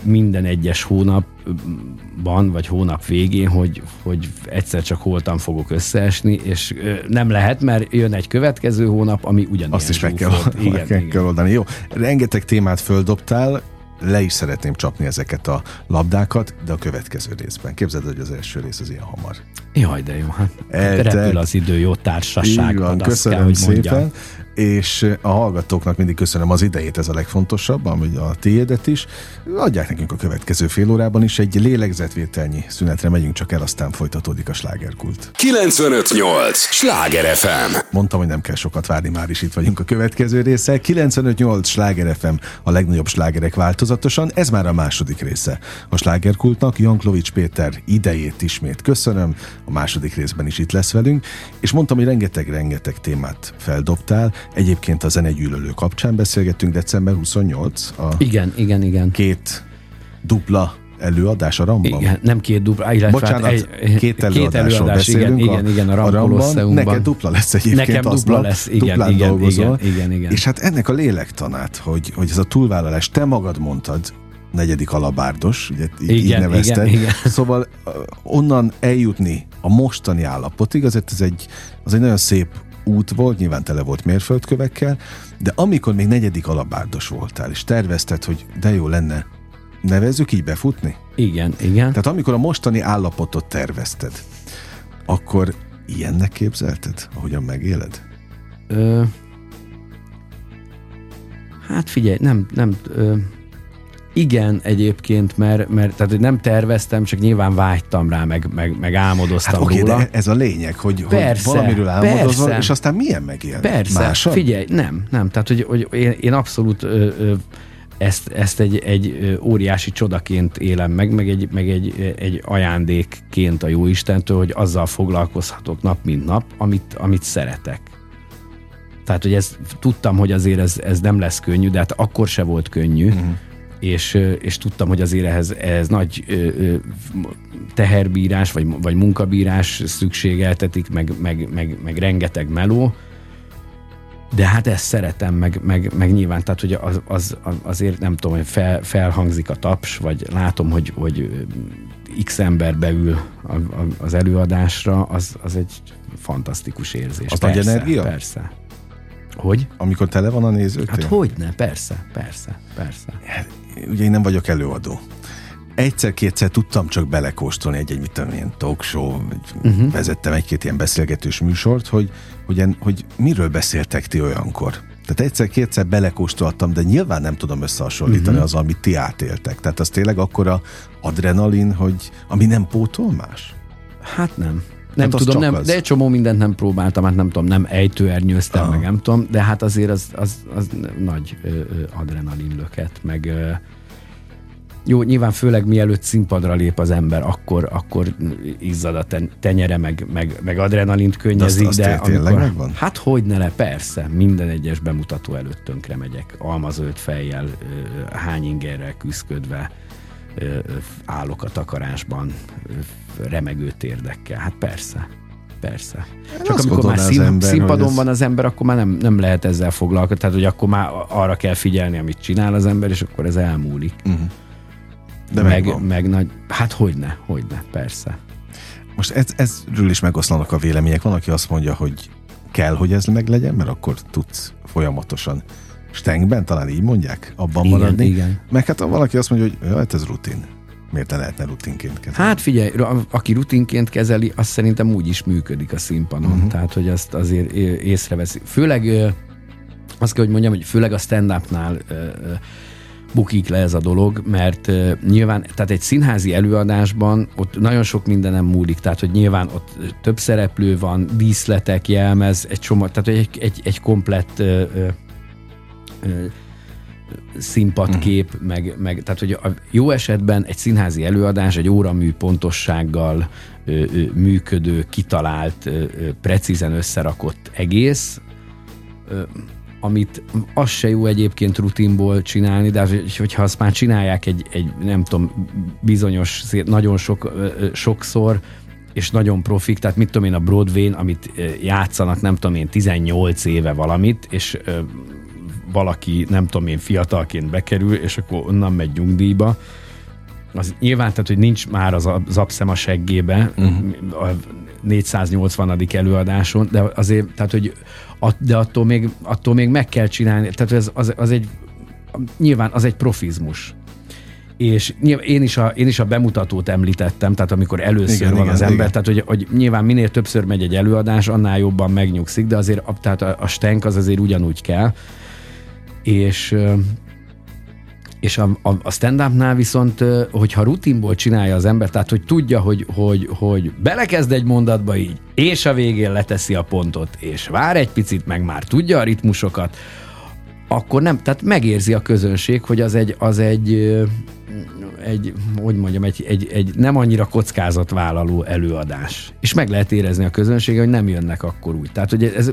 Speaker 3: minden egyes hónapban, vagy hónap végén, hogy, hogy egyszer csak holtan fogok összeesni, és nem lehet, mert jön egy következő hónap, ami ugyanilyen
Speaker 2: Azt is meg kell, igen, meg igen. kell oldani. Jó, rengeteg témát földobtál, le is szeretném csapni ezeket a labdákat, de a következő részben. Képzeld, hogy az első rész az ilyen hamar.
Speaker 3: Jaj, de jó. Hát, Eltek. repül az idő, jó társaság.
Speaker 2: Van, köszönöm kell, hogy szépen. Mondjam és a hallgatóknak mindig köszönöm az idejét, ez a legfontosabb, ami a tiédet is. Adják nekünk a következő fél órában is egy lélegzetvételnyi szünetre megyünk csak el, aztán folytatódik a slágerkult.
Speaker 1: 958! Sláger FM!
Speaker 2: Mondtam, hogy nem kell sokat várni, már is itt vagyunk a következő része. 958! Sláger FM, a legnagyobb slágerek változatosan, ez már a második része. A slágerkultnak Janklovics Péter idejét ismét köszönöm, a második részben is itt lesz velünk, és mondtam, hogy rengeteg-rengeteg témát feldobtál. Egyébként a zenegyűlölő kapcsán beszélgettünk december 28. A
Speaker 3: igen, igen, igen.
Speaker 2: Két dupla előadás a Ramban?
Speaker 3: Igen, nem két dupla, illetve
Speaker 2: Bocsánat, hát egy, két, két előadás, beszélünk
Speaker 3: igen, igen, igen, a, a Ramban.
Speaker 2: Neked dupla lesz egyébként.
Speaker 3: Nekem dupla lesz, igen, igen, dolgozol. igen, igen, igen.
Speaker 2: És hát ennek a lélektanát, hogy, hogy ez a túlvállalás, te magad mondtad, negyedik alabárdos, ugye így, igen, így nevezted. Igen, igen. Szóval onnan eljutni a mostani állapotig, azért ez egy, az egy nagyon szép út volt, nyilván tele volt mérföldkövekkel, de amikor még negyedik alabárdos voltál, és tervezted, hogy de jó lenne nevezzük így befutni?
Speaker 3: Igen, igen.
Speaker 2: Tehát amikor a mostani állapotot tervezted, akkor ilyennek képzelted, ahogyan megéled? Ö,
Speaker 3: hát figyelj, nem, nem, ö, igen egyébként, mert, mert tehát nem terveztem, csak nyilván vágytam rá, meg, meg, meg álmodoztam hát, okay, róla. De
Speaker 2: ez a lényeg, hogy, persze, hogy valamiről álmodozol, persze, és aztán milyen megélni?
Speaker 3: Persze, Másabb? figyelj, nem, nem. Tehát, hogy, hogy én, én abszolút ö, ö, ezt, ezt egy, egy óriási csodaként élem meg, meg egy, meg egy, egy ajándékként a Jóistentől, hogy azzal foglalkozhatok nap, mint nap, amit, amit szeretek. Tehát, hogy ez, tudtam, hogy azért ez, ez nem lesz könnyű, de hát akkor se volt könnyű, uh-huh. És, és tudtam, hogy azért ehhez, ehhez nagy teherbírás, vagy, vagy munkabírás szükségeltetik, meg, meg, meg, meg rengeteg meló, de hát ezt szeretem, meg, meg, meg nyilván, tehát hogy az, az, azért nem tudom, hogy fel, felhangzik a taps, vagy látom, hogy, hogy x ember beül az előadásra, az, az egy fantasztikus érzés.
Speaker 2: Az persze, nagy energia?
Speaker 3: Persze. Hogy?
Speaker 2: Amikor tele van a nézőtér?
Speaker 3: Hát hogy ne, persze, persze, persze.
Speaker 2: Ugye én nem vagyok előadó egyszer-kétszer tudtam csak belekóstolni egy-egy, mit tudom, ilyen talk show, uh-huh. vezettem egy-két ilyen beszélgetős műsort, hogy, hogy, en, hogy miről beszéltek ti olyankor. Tehát egyszer-kétszer belekóstoltam, de nyilván nem tudom összehasonlítani uh-huh. azzal, amit ti átéltek. Tehát az tényleg akkora adrenalin, hogy ami nem pótol más?
Speaker 3: Hát nem. Nem hát tudom, nem, az. de egy csomó mindent nem próbáltam, hát nem tudom, nem ejtőernyőztem, ah. meg nem tudom, de hát azért az, az, az nagy ö, ö, adrenalin löket, meg ö, jó, nyilván főleg mielőtt színpadra lép az ember, akkor, akkor izzad a tenyere, meg, meg, meg adrenalint könnyezik, de, azt, azt de amikor, megvan? Hát hogy ne le, persze, minden egyes bemutató előtt tönkre megyek, almazölt fejjel, hány ingerrel küzdködve, állok a takarásban, remegő térdekkel, hát persze. Persze. Én Csak amikor már szín, ember, színpadon van az ember, akkor már nem, nem lehet ezzel foglalkozni. Tehát, hogy akkor már arra kell figyelni, amit csinál az ember, és akkor ez elmúlik. Uh-huh. De meg, meg nagy, hát hogyne, hogyne, persze.
Speaker 2: Most ez, ezről is megoszlanak a vélemények. Van, aki azt mondja, hogy kell, hogy ez meg legyen, mert akkor tudsz folyamatosan stengben, talán így mondják, abban igen, maradni. Igen. Meg hát valaki azt mondja, hogy hát ez rutin. Miért ne lehetne rutinként kezelni?
Speaker 3: Hát figyelj, aki rutinként kezeli, az szerintem úgy is működik a színpadon. Uh-huh. Tehát, hogy azt azért észreveszi. Főleg azt kell, hogy mondjam, hogy főleg a stand-upnál bukik le ez a dolog, mert uh, nyilván, tehát egy színházi előadásban ott nagyon sok mindenem múlik, tehát hogy nyilván ott több szereplő van, díszletek, jelmez, egy csomó, tehát egy, egy, egy komplett uh, színpadkép, uh-huh. meg, meg, tehát hogy a jó esetben egy színházi előadás egy óramű pontossággal ö, ö, működő, kitalált, ö, precízen összerakott egész, ö, amit az se jó egyébként rutinból csinálni, de hogyha azt már csinálják egy, egy nem tudom, bizonyos, nagyon sok, sokszor, és nagyon profik, tehát mit tudom én a Broadway-n, amit játszanak, nem tudom én, 18 éve valamit, és valaki, nem tudom én, fiatalként bekerül, és akkor onnan megy nyugdíjba, az nyilván, tehát, hogy nincs már az, az abszem a seggébe, uh-huh. a 480. előadáson, de azért, tehát, hogy de attól még, attól még meg kell csinálni, tehát ez, az, az egy, nyilván az egy profizmus. És én is, a, én is a bemutatót említettem, tehát amikor először igen, van igen, az ember, igen. tehát hogy, hogy nyilván minél többször megy egy előadás, annál jobban megnyugszik, de azért tehát a, a stenk az azért ugyanúgy kell. És és a, a, a stand-upnál viszont, hogyha rutinból csinálja az ember, tehát hogy tudja, hogy, hogy, hogy belekezd egy mondatba így, és a végén leteszi a pontot, és vár egy picit, meg már tudja a ritmusokat, akkor nem, tehát megérzi a közönség, hogy az egy, az egy egy, hogy mondjam, egy, egy, egy nem annyira kockázatvállaló előadás. És meg lehet érezni a közönsége, hogy nem jönnek akkor úgy. Tehát, hogy ez,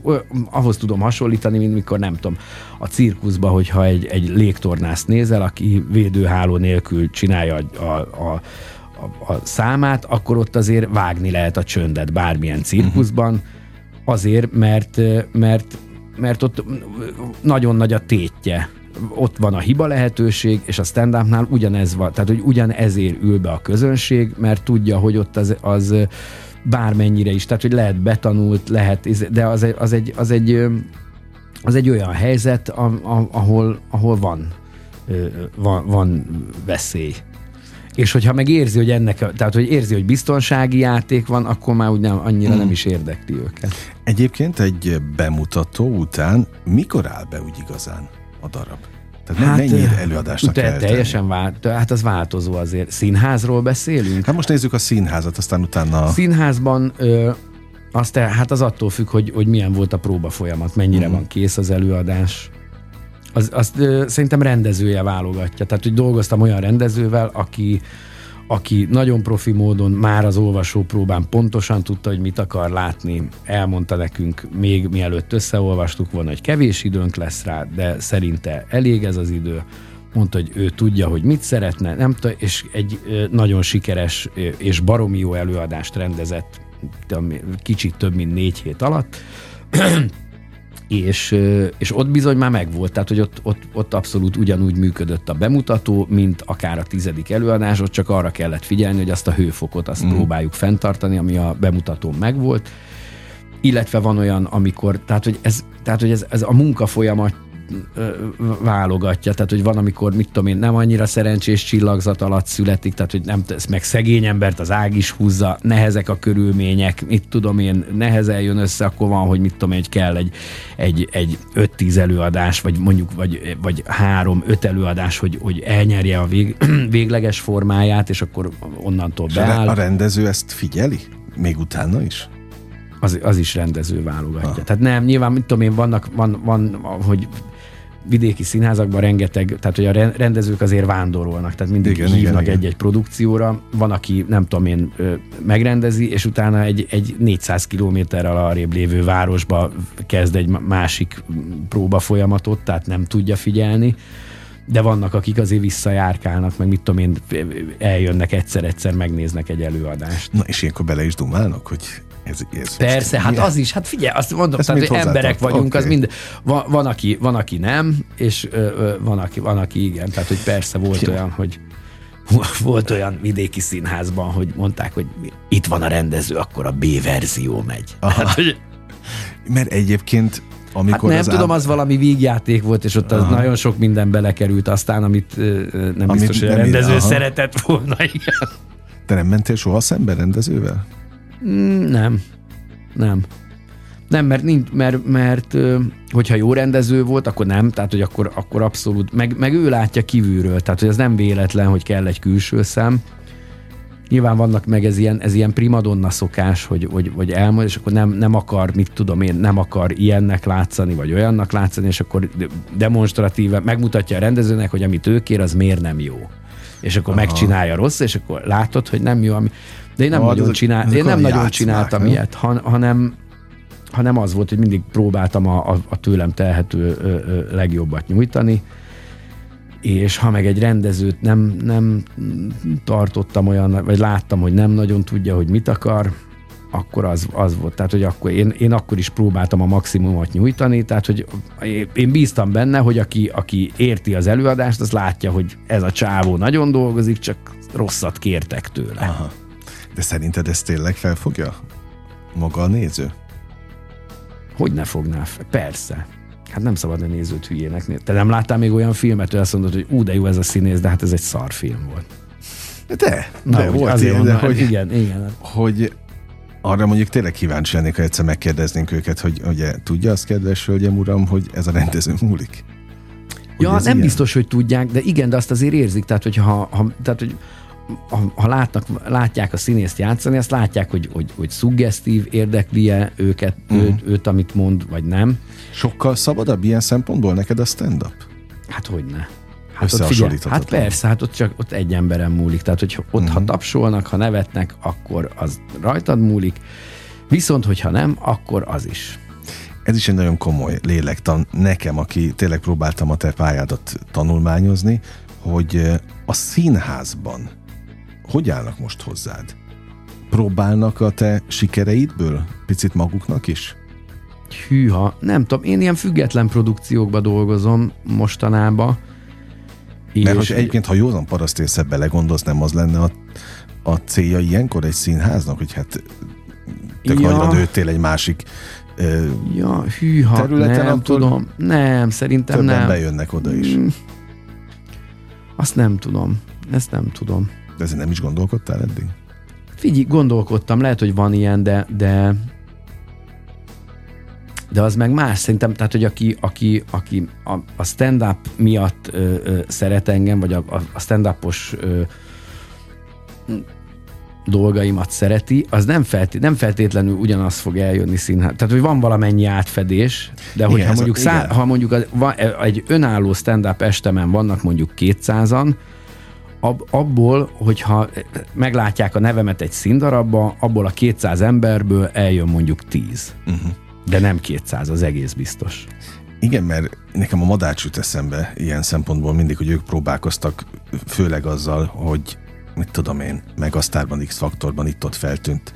Speaker 3: ahhoz tudom hasonlítani, mint mikor nem tudom, a cirkuszba, hogyha egy, egy légtornászt nézel, aki védőháló nélkül csinálja a, a, a a, a számát, akkor ott azért vágni lehet a csöndet bármilyen cirkuszban, azért, mert, mert, mert ott nagyon nagy a tétje ott van a hiba lehetőség, és a stand ugyanez van, tehát hogy ugyan ezért ül be a közönség, mert tudja, hogy ott az, az bármennyire is, tehát hogy lehet betanult, lehet, de az, az, egy, az, egy, az egy olyan helyzet, ahol, ahol van, van, van veszély. És hogyha meg érzi, hogy ennek, tehát hogy érzi, hogy biztonsági játék van, akkor már úgy nem, annyira hmm. nem is érdekli őket.
Speaker 2: Egyébként egy bemutató után mikor áll be úgy igazán a darab? Tehát hát, mennyi előadásnak kell
Speaker 3: Teljesen vált, hát az változó azért. Színházról beszélünk?
Speaker 2: Hát most nézzük a színházat, aztán utána... A
Speaker 3: színházban ö, azt, hát az attól függ, hogy, hogy milyen volt a próba folyamat, mennyire hmm. van kész az előadás. Az, azt ö, szerintem rendezője válogatja. Tehát, hogy dolgoztam olyan rendezővel, aki aki nagyon profi módon már az olvasópróbán pontosan tudta, hogy mit akar látni, elmondta nekünk még mielőtt összeolvastuk volna, hogy kevés időnk lesz rá, de szerinte elég ez az idő. Mondta, hogy ő tudja, hogy mit szeretne, nem t- és egy nagyon sikeres és baromi jó előadást rendezett kicsit több mint négy hét alatt és, és ott bizony már megvolt, tehát hogy ott, ott, ott abszolút ugyanúgy működött a bemutató, mint akár a tizedik előadás, ott csak arra kellett figyelni, hogy azt a hőfokot azt mm. próbáljuk fenntartani, ami a bemutatón megvolt, illetve van olyan, amikor, tehát hogy ez, tehát, hogy ez, ez a munka folyamat válogatja, tehát hogy van, amikor, mit tudom én, nem annyira szerencsés csillagzat alatt születik, tehát hogy nem tesz meg szegény embert az ág is húzza, nehezek a körülmények, mit tudom én, nehezen jön össze, akkor van, hogy mit tudom én, hogy kell egy, egy, egy 5-10 előadás, vagy mondjuk, vagy, vagy 3-5 előadás, hogy, hogy elnyerje a vég, végleges formáját, és akkor onnantól beáll.
Speaker 2: A rendező ezt figyeli? Még utána is?
Speaker 3: az, az is rendező válogatja. Ha. Tehát nem, nyilván, mit tudom én, vannak, van, van, hogy vidéki színházakban rengeteg, tehát hogy a rendezők azért vándorolnak, tehát mindig igen, hívnak igen, egy-egy produkcióra. Van, aki nem tudom én megrendezi, és utána egy, egy 400 kilométerrel arrébb lévő városba kezd egy másik próba folyamatot, tehát nem tudja figyelni de vannak, akik azért visszajárkálnak, meg mit tudom én, eljönnek egyszer-egyszer, megnéznek egy előadást.
Speaker 2: Na, és ilyenkor bele is dumálnak, hogy ez,
Speaker 3: ez Persze, hát az is, hát figyelj, azt mondom, tehát, hogy emberek vagyunk, okay. az mind, van, van, aki, van, aki nem, és ö, ö, van, aki, van, aki igen, tehát, hogy persze volt ja. olyan, hogy volt olyan vidéki színházban, hogy mondták, hogy itt van a rendező, akkor a B verzió megy. Hát, hogy...
Speaker 2: Mert egyébként amikor
Speaker 3: hát nem tudom, ám... az valami vígjáték volt, és ott az nagyon sok minden belekerült aztán, amit nem amit biztos, hogy a rendező aha. szeretett volna, igen.
Speaker 2: Te nem mentél soha szemben rendezővel?
Speaker 3: Mm, nem. Nem. Nem, mert, nincs, mert, mert hogyha jó rendező volt, akkor nem, tehát hogy akkor, akkor abszolút, meg, meg ő látja kívülről, tehát hogy ez nem véletlen, hogy kell egy külső szem. Nyilván vannak meg ez ilyen, ez ilyen primadonna szokás, hogy, hogy, hogy elmond, és akkor nem, nem akar, mit tudom én, nem akar ilyennek látszani, vagy olyannak látszani, és akkor demonstratíve megmutatja a rendezőnek, hogy amit ő kér, az miért nem jó. És akkor Aha. megcsinálja rossz, és akkor látod, hogy nem jó, ami de én nem, nagyon, csinál, én nem nagyon csináltam nem? ilyet, han, hanem, hanem az volt, hogy mindig próbáltam a, a, a tőlem telhető ö, ö, legjobbat nyújtani, és ha meg egy rendezőt nem, nem tartottam olyan, vagy láttam, hogy nem nagyon tudja, hogy mit akar, akkor az, az volt. Tehát, hogy akkor én, én akkor is próbáltam a maximumot nyújtani, tehát, hogy én bíztam benne, hogy aki, aki érti az előadást, az látja, hogy ez a csávó nagyon dolgozik, csak rosszat kértek tőle. Aha.
Speaker 2: De szerinted ez tényleg felfogja maga a néző?
Speaker 3: Hogy ne fogná fel? Persze. Hát nem szabad a nézőt hülyének. Te nem láttál még olyan filmet, hogy azt mondod, hogy ú, de jó ez a színész, de hát ez egy szarfilm volt.
Speaker 2: De, Na, de volt
Speaker 3: ilyen, mondom, de hogy, igen, igen.
Speaker 2: Hogy arra mondjuk tényleg kíváncsi lennék, ha egyszer megkérdeznénk őket, hogy ugye tudja azt, kedves hölgyem, uram, hogy ez a rendező múlik?
Speaker 3: Hogy ja, nem ilyen? biztos, hogy tudják, de igen, de azt azért érzik, tehát hogy ha, ha tehát, hogy ha látnak, látják a színészt játszani, azt látják, hogy, hogy, hogy szuggesztív, érdekli-e őket, uh-huh. őt, őt, amit mond, vagy nem.
Speaker 2: Sokkal szabadabb ilyen szempontból neked a stand-up?
Speaker 3: Hát hogy ne. Hát, ott figyelj, hát persze, hát ott csak ott egy emberen múlik. Tehát, hogy ott, uh-huh. ha mhm. tapsolnak, ha nevetnek, akkor az rajtad múlik. Viszont, hogyha nem, akkor az is.
Speaker 2: Ez is egy nagyon komoly lélektan nekem, aki tényleg próbáltam a te pályádat tanulmányozni, hogy a színházban hogy állnak most hozzád? Próbálnak a te sikereidből picit maguknak is?
Speaker 3: Hűha, nem tudom, én ilyen független produkciókba dolgozom mostanában.
Speaker 2: Mert hogy egyébként, ha józan parasztészebb belegondolsz, nem az lenne a, a célja ilyenkor egy színháznak, hogy hát te ja. nagyra nőttél egy másik
Speaker 3: ö, ja, hűha, területen, nem tudom. Nem, szerintem
Speaker 2: többen
Speaker 3: nem.
Speaker 2: bejönnek oda is. Mm,
Speaker 3: azt nem tudom. Ezt nem tudom.
Speaker 2: De ezen nem is gondolkodtál eddig?
Speaker 3: Figyelj, gondolkodtam, lehet, hogy van ilyen, de, de de az meg más szerintem, tehát hogy aki, aki, aki a, a stand-up miatt ö, ö, szeret engem, vagy a, a stand-upos ö, dolgaimat szereti, az nem, felté- nem feltétlenül ugyanaz fog eljönni színház. Tehát, hogy van valamennyi átfedés, de hogyha igen, mondjuk, szá- ha mondjuk a, van, egy önálló stand-up estemen vannak mondjuk 200-an, ab, abból, hogyha meglátják a nevemet egy színdarabba, abból a 200 emberből eljön mondjuk 10. Uh-huh. Mhm. De nem 200, az egész biztos.
Speaker 2: Igen, mert nekem a madács jut eszembe ilyen szempontból mindig, hogy ők próbálkoztak, főleg azzal, hogy mit tudom én, meg Asztárban, X-faktorban itt-ott feltűnt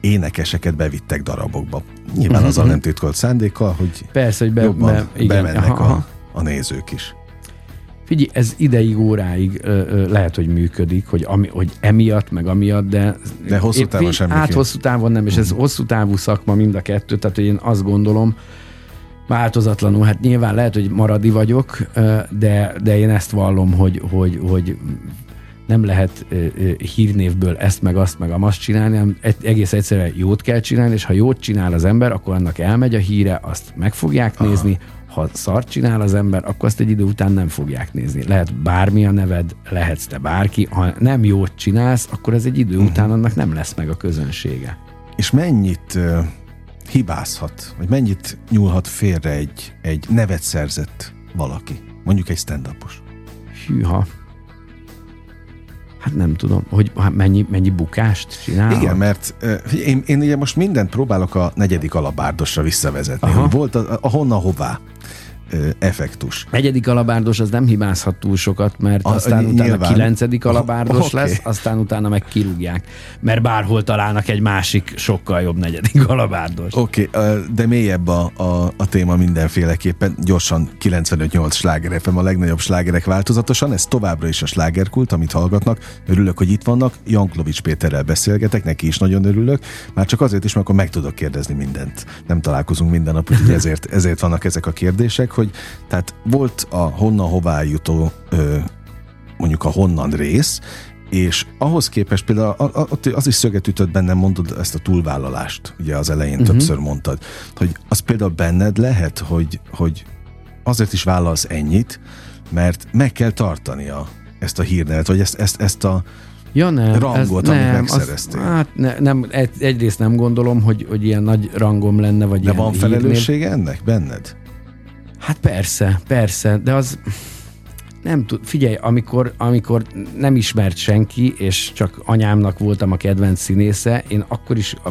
Speaker 2: énekeseket bevittek darabokba. Nyilván uh-huh. azzal nem titkolt szándékkal, hogy
Speaker 3: Persze, hogy be,
Speaker 2: jobban
Speaker 3: be,
Speaker 2: igen, bemennek aha, a, a nézők is.
Speaker 3: Figyelj, ez ideig, óráig ö, ö, lehet, hogy működik, hogy, ami, hogy emiatt, meg amiatt, de...
Speaker 2: De hosszú távon semmi.
Speaker 3: Hát hosszú távon nem, és uh-huh. ez mhm. hosszú távú szakma mind a kettő, tehát hogy én azt gondolom, változatlanul, hát nyilván lehet, hogy maradi vagyok, de, de én ezt vallom, hogy, hogy, hogy nem lehet hírnévből ezt meg azt meg azt csinálni, hanem egész egyszerűen jót kell csinálni, és ha jót csinál az ember, akkor annak elmegy a híre, azt meg fogják Aha. nézni, ha szart csinál az ember, akkor azt egy idő után nem fogják nézni. Lehet bármi a neved, lehetsz te bárki, ha nem jót csinálsz, akkor ez egy idő uh-huh. után annak nem lesz meg a közönsége.
Speaker 2: És mennyit uh, hibázhat, vagy mennyit nyúlhat félre egy, egy nevet szerzett valaki, mondjuk egy stand-upos?
Speaker 3: Hűha, Hát nem tudom, hogy hát mennyi, mennyi bukást csinál.
Speaker 2: Igen, mert én, én ugye most mindent próbálok a negyedik alabárdosra visszavezetni, Aha. hogy volt a, a honnan hová effektus.
Speaker 3: Negyedik alabárdos az nem hibázhat túl sokat, mert a, aztán nyilván. utána kilencedik alabárdos okay. lesz, aztán utána meg kirúgják. Mert bárhol találnak egy másik, sokkal jobb negyedik alabárdos.
Speaker 2: Oké, okay, de mélyebb a, a, a téma mindenféleképpen. Gyorsan 95-8 sláger FM, a legnagyobb slágerek változatosan. Ez továbbra is a slágerkult, amit hallgatnak. Örülök, hogy itt vannak. Janklovics Péterrel beszélgetek, neki is nagyon örülök. Már csak azért is, mert akkor meg tudok kérdezni mindent. Nem találkozunk minden nap, úgyhogy ezért, ezért vannak ezek a kérdések, hogy tehát volt a honnan hová jutó ö, mondjuk a honnan rész, és ahhoz képest például az is szöget ütött bennem, mondod ezt a túlvállalást, ugye az elején uh-huh. többször mondtad, hogy az például benned lehet, hogy, hogy azért is vállalsz ennyit, mert meg kell tartania ezt a hírnevet, vagy ezt, ezt, ezt a ja, nem, rangot, ez, amit nem, megszereztél.
Speaker 3: Az, hát ne, nem, egy, egyrészt nem gondolom, hogy, hogy ilyen nagy rangom lenne, vagy
Speaker 2: De van felelőssége ennek benned?
Speaker 3: Hát persze, persze, de az nem tud, figyelj, amikor, amikor nem ismert senki, és csak anyámnak voltam a kedvenc színésze, én akkor is a,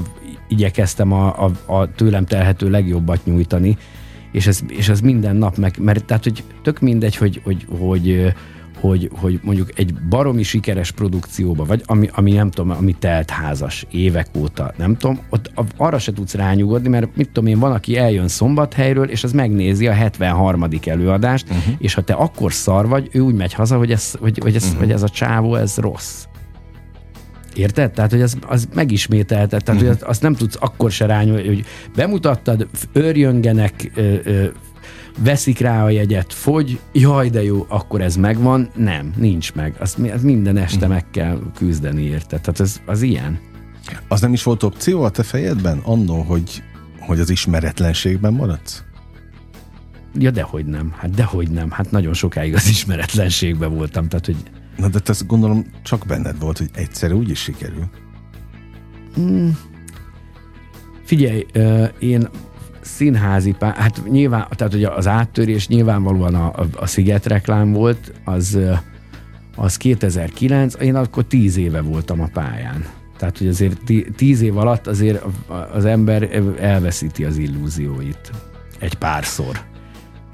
Speaker 3: igyekeztem a, a, a tőlem telhető legjobbat nyújtani, és ez, és ez minden nap meg, mert tehát, hogy tök mindegy, hogy, hogy, hogy hogy, hogy mondjuk egy baromi sikeres produkcióba, vagy ami, ami nem tudom, ami telt házas évek óta, nem tudom, ott arra se tudsz rányugodni, mert mit tudom én, van, aki eljön szombathelyről, és az megnézi a 73. előadást, uh-huh. és ha te akkor szar vagy, ő úgy megy haza, hogy ez, hogy, hogy ez, uh-huh. hogy ez a csávó, ez rossz. Érted? Tehát, hogy az, az megismételted, tehát, uh-huh. hogy azt nem tudsz akkor se rányulni, hogy bemutattad, örjöngenek, ö, ö, veszik rá a jegyet, fogy, jaj, de jó, akkor ez megvan. Nem, nincs meg. Azt, minden este meg kell küzdeni érte. Tehát ez, az ilyen.
Speaker 2: Az nem is volt opció a te fejedben annó, hogy, hogy az ismeretlenségben maradsz?
Speaker 3: Ja, dehogy nem. Hát dehogy nem. Hát nagyon sokáig az ismeretlenségben voltam. Tehát, hogy...
Speaker 2: Na, de ezt gondolom csak benned volt, hogy egyszerű úgy is sikerül.
Speaker 3: Hmm. Figyelj, én színházi pár, hát nyilván, tehát ugye az áttörés nyilvánvalóan a, a, a Sziget reklám volt, az, az 2009, én akkor 10 éve voltam a pályán. Tehát, hogy azért tíz év alatt azért az ember elveszíti az illúzióit egy párszor.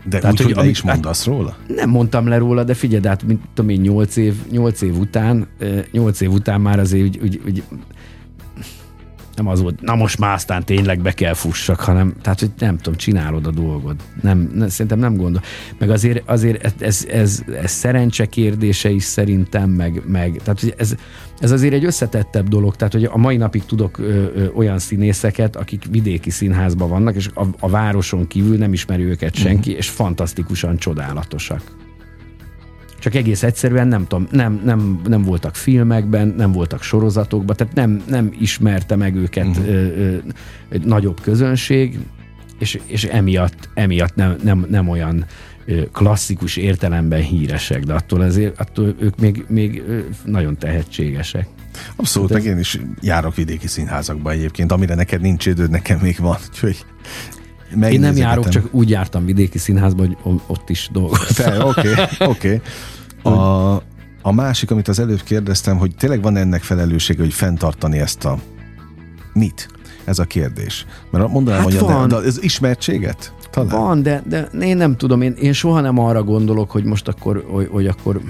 Speaker 2: De Tehát, úgy, hogy, hogy le is mondasz hát, róla?
Speaker 3: Nem mondtam le róla, de figyelj, hát mint tudom én, nyolc év, nyolc év után, nyolc év után már azért úgy, úgy, úgy nem az volt, na most már aztán tényleg be kell fussak, hanem, tehát, hogy nem tudom, csinálod a dolgod. Nem, nem szerintem nem gondol. Meg azért, azért ez, ez, ez szerencse kérdése is szerintem, meg, meg tehát, hogy ez, ez azért egy összetettebb dolog, tehát, hogy a mai napig tudok ö, ö, olyan színészeket, akik vidéki színházban vannak, és a, a városon kívül nem ismeri őket senki, uh-huh. és fantasztikusan csodálatosak. Csak egész egyszerűen nem tudom, nem, nem, nem voltak filmekben, nem voltak sorozatokban, tehát nem, nem ismerte meg őket uh-huh. ö, ö, egy nagyobb közönség, és, és emiatt, emiatt nem, nem, nem olyan klasszikus értelemben híresek, de attól, azért, attól ők még, még nagyon tehetségesek.
Speaker 2: Abszolút, hát meg én is járok vidéki színházakba egyébként, amire neked nincs időd, nekem még van, úgyhogy
Speaker 3: én nem járok, csak úgy jártam vidéki színházba, hogy ott is dolgoztam.
Speaker 2: Oké, oké. A, a másik, amit az előbb kérdeztem, hogy tényleg van ennek felelőssége, hogy fenntartani ezt a mit? Ez a kérdés. Mert mondanám, hát hogy van. De, de ez ismertséget?
Speaker 3: Talán. Van, de, de én nem tudom, én, én soha nem arra gondolok, hogy most akkor, hogy, hogy akkor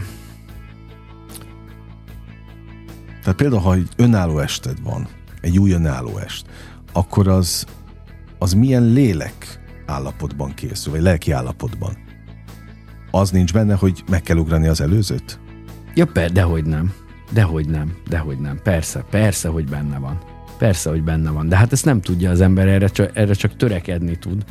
Speaker 2: tehát például, ha egy önálló ested van, egy új önálló est, akkor az az milyen lélek állapotban készül, vagy lelki állapotban? Az nincs benne, hogy meg kell ugrani az előzőt?
Speaker 3: Ja, per, dehogy nem. Dehogy nem, dehogy nem. Persze, persze, hogy benne van. Persze, hogy benne van. De hát ezt nem tudja az ember, erre csak, erre csak törekedni tud.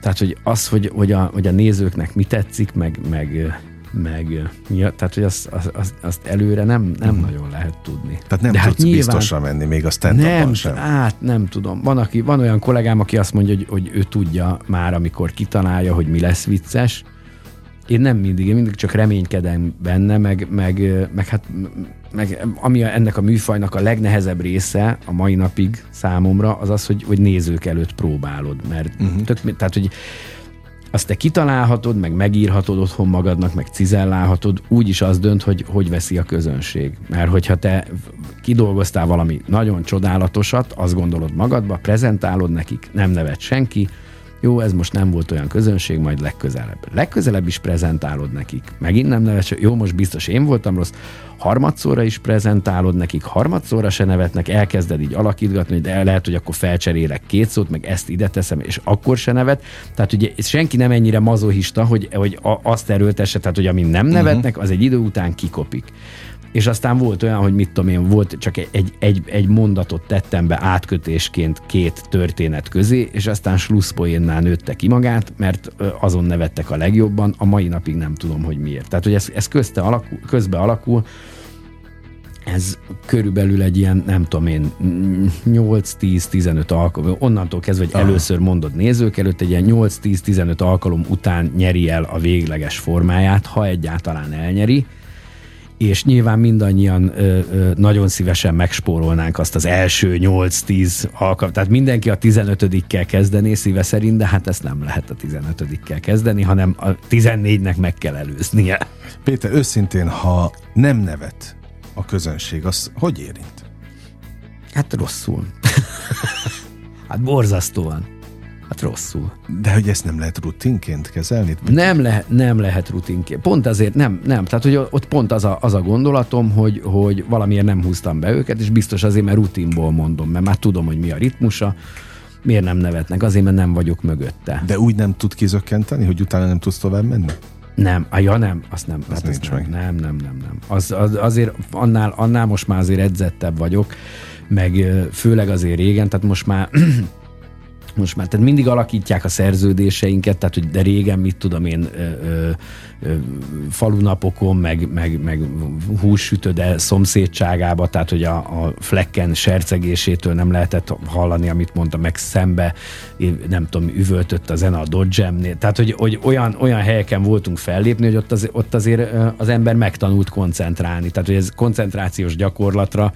Speaker 3: Tehát, hogy az, hogy, hogy, a, hogy a nézőknek mi tetszik, meg, meg meg ja, tehát, hogy azt, azt, azt, előre nem, nem uh-huh. nagyon lehet tudni.
Speaker 2: Tehát nem De hát tudsz hát nyilván, biztosra menni még a stand
Speaker 3: nem,
Speaker 2: sem.
Speaker 3: Hát nem tudom. Van, aki, van olyan kollégám, aki azt mondja, hogy, hogy ő tudja már, amikor kitalálja, hogy mi lesz vicces. Én nem mindig, én mindig csak reménykedem benne, meg, meg, meg hát meg ami a, ennek a műfajnak a legnehezebb része a mai napig számomra, az az, hogy, hogy nézők előtt próbálod, mert uh-huh. tök, tehát, hogy azt te kitalálhatod, meg megírhatod otthon magadnak, meg cizellálhatod, úgy is az dönt, hogy hogy veszi a közönség. Mert hogyha te kidolgoztál valami nagyon csodálatosat, azt gondolod magadba, prezentálod nekik, nem nevet senki, jó, ez most nem volt olyan közönség, majd legközelebb. Legközelebb is prezentálod nekik. Megint nem nevet, jó, most biztos én voltam rossz, harmadszorra is prezentálod nekik, harmadszorra se nevetnek, elkezded így alakítgatni, de lehet, hogy akkor felcserélek két szót, meg ezt ide teszem, és akkor se nevet. Tehát ugye senki nem ennyire mazohista, hogy, hogy azt erőltesse, tehát hogy amin nem mhm. nevetnek, az egy idő után kikopik és aztán volt olyan, hogy mit tudom én, volt csak egy, egy, egy mondatot tettem be átkötésként két történet közé, és aztán slusszpoénnál nőtte ki magát, mert azon nevettek a legjobban, a mai napig nem tudom, hogy miért. Tehát, hogy ez, ez közte alakul, közbe alakul, ez körülbelül egy ilyen, nem tudom én, 8-10-15 alkalom, onnantól kezdve, hogy először mondod nézők előtt, egy ilyen 8-10-15 alkalom után nyeri el a végleges formáját, ha egyáltalán elnyeri, és nyilván mindannyian ö, ö, nagyon szívesen megspórolnánk azt az első 8-10 alkalmat. Tehát mindenki a 15-kel kezdené szíve szerint, de hát ezt nem lehet a 15-kel kezdeni, hanem a 14-nek meg kell előznie.
Speaker 2: Péter, őszintén, ha nem nevet a közönség, az hogy érint?
Speaker 3: Hát rosszul. hát borzasztóan. Hát rosszul.
Speaker 2: De hogy ezt nem lehet rutinként kezelni?
Speaker 3: Nem, lehet, nem lehet rutinként. Pont azért nem, nem. Tehát, hogy ott pont az a, az a gondolatom, hogy, hogy valamiért nem húztam be őket, és biztos azért, mert rutinból mondom, mert már tudom, hogy mi a ritmusa, miért nem nevetnek? Azért, mert nem vagyok mögötte.
Speaker 2: De úgy nem tud kizökkenteni, hogy utána nem tudsz tovább menni?
Speaker 3: Nem, ah, ja nem, azt nem.
Speaker 2: Az hát nincs nem,
Speaker 3: meg. nem, nem, nem, nem. Az, az, azért annál, annál most már azért edzettebb vagyok, meg főleg azért régen, tehát most már most már, tehát mindig alakítják a szerződéseinket, tehát hogy de régen mit tudom én ö, ö, ö, falunapokon, meg, meg, meg hússütöde szomszédságába, tehát hogy a, a flekken sercegésétől nem lehetett hallani, amit mondta, meg szembe, nem tudom, üvöltött a zene a dodge tehát hogy, hogy olyan, olyan helyeken voltunk fellépni, hogy ott, az, ott azért az ember megtanult koncentrálni, tehát hogy ez koncentrációs gyakorlatra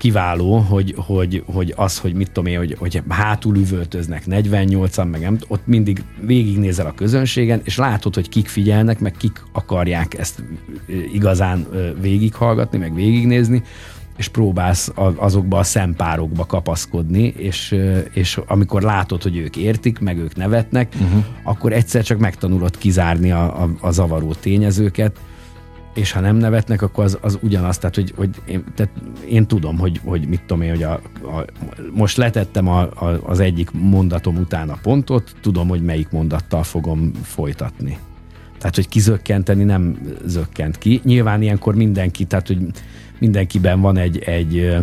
Speaker 3: kiváló, hogy, hogy, hogy az, hogy mit tudom én, hogy, hogy hátul üvöltöznek 48-an, meg nem, ott mindig végignézel a közönségen, és látod, hogy kik figyelnek, meg kik akarják ezt igazán végighallgatni, meg végignézni, és próbálsz azokba a szempárokba kapaszkodni, és, és amikor látod, hogy ők értik, meg ők nevetnek, uh-huh. akkor egyszer csak megtanulod kizárni a, a, a zavaró tényezőket, és ha nem nevetnek, akkor az, az ugyanaz, tehát, hogy, hogy én, tehát én tudom, hogy, hogy mit tudom én, hogy a, a, most letettem a, a, az egyik mondatom után a pontot, tudom, hogy melyik mondattal fogom folytatni. Tehát, hogy kizökkenteni nem zökkent ki. Nyilván ilyenkor mindenki, tehát, hogy mindenkiben van egy, egy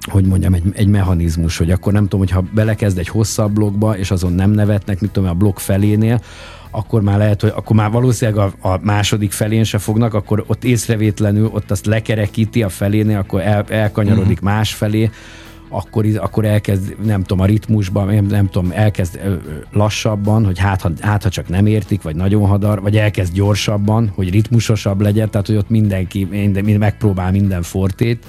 Speaker 3: hogy mondjam, egy, egy mechanizmus, hogy akkor nem tudom, hogyha belekezd egy hosszabb blogba, és azon nem nevetnek, mit tudom, a blog felénél, akkor már lehet, hogy akkor már valószínűleg a, a második felén se fognak, akkor ott észrevétlenül ott azt lekerekíti a felénél, akkor el, elkanyarodik uh-huh. más felé, akkor, akkor elkezd, nem tudom, a ritmusban, nem, nem tudom, elkezd lassabban, hogy hát ha, hát, ha csak nem értik, vagy nagyon hadar, vagy elkezd gyorsabban, hogy ritmusosabb legyen, tehát hogy ott mindenki minden, megpróbál minden fortét,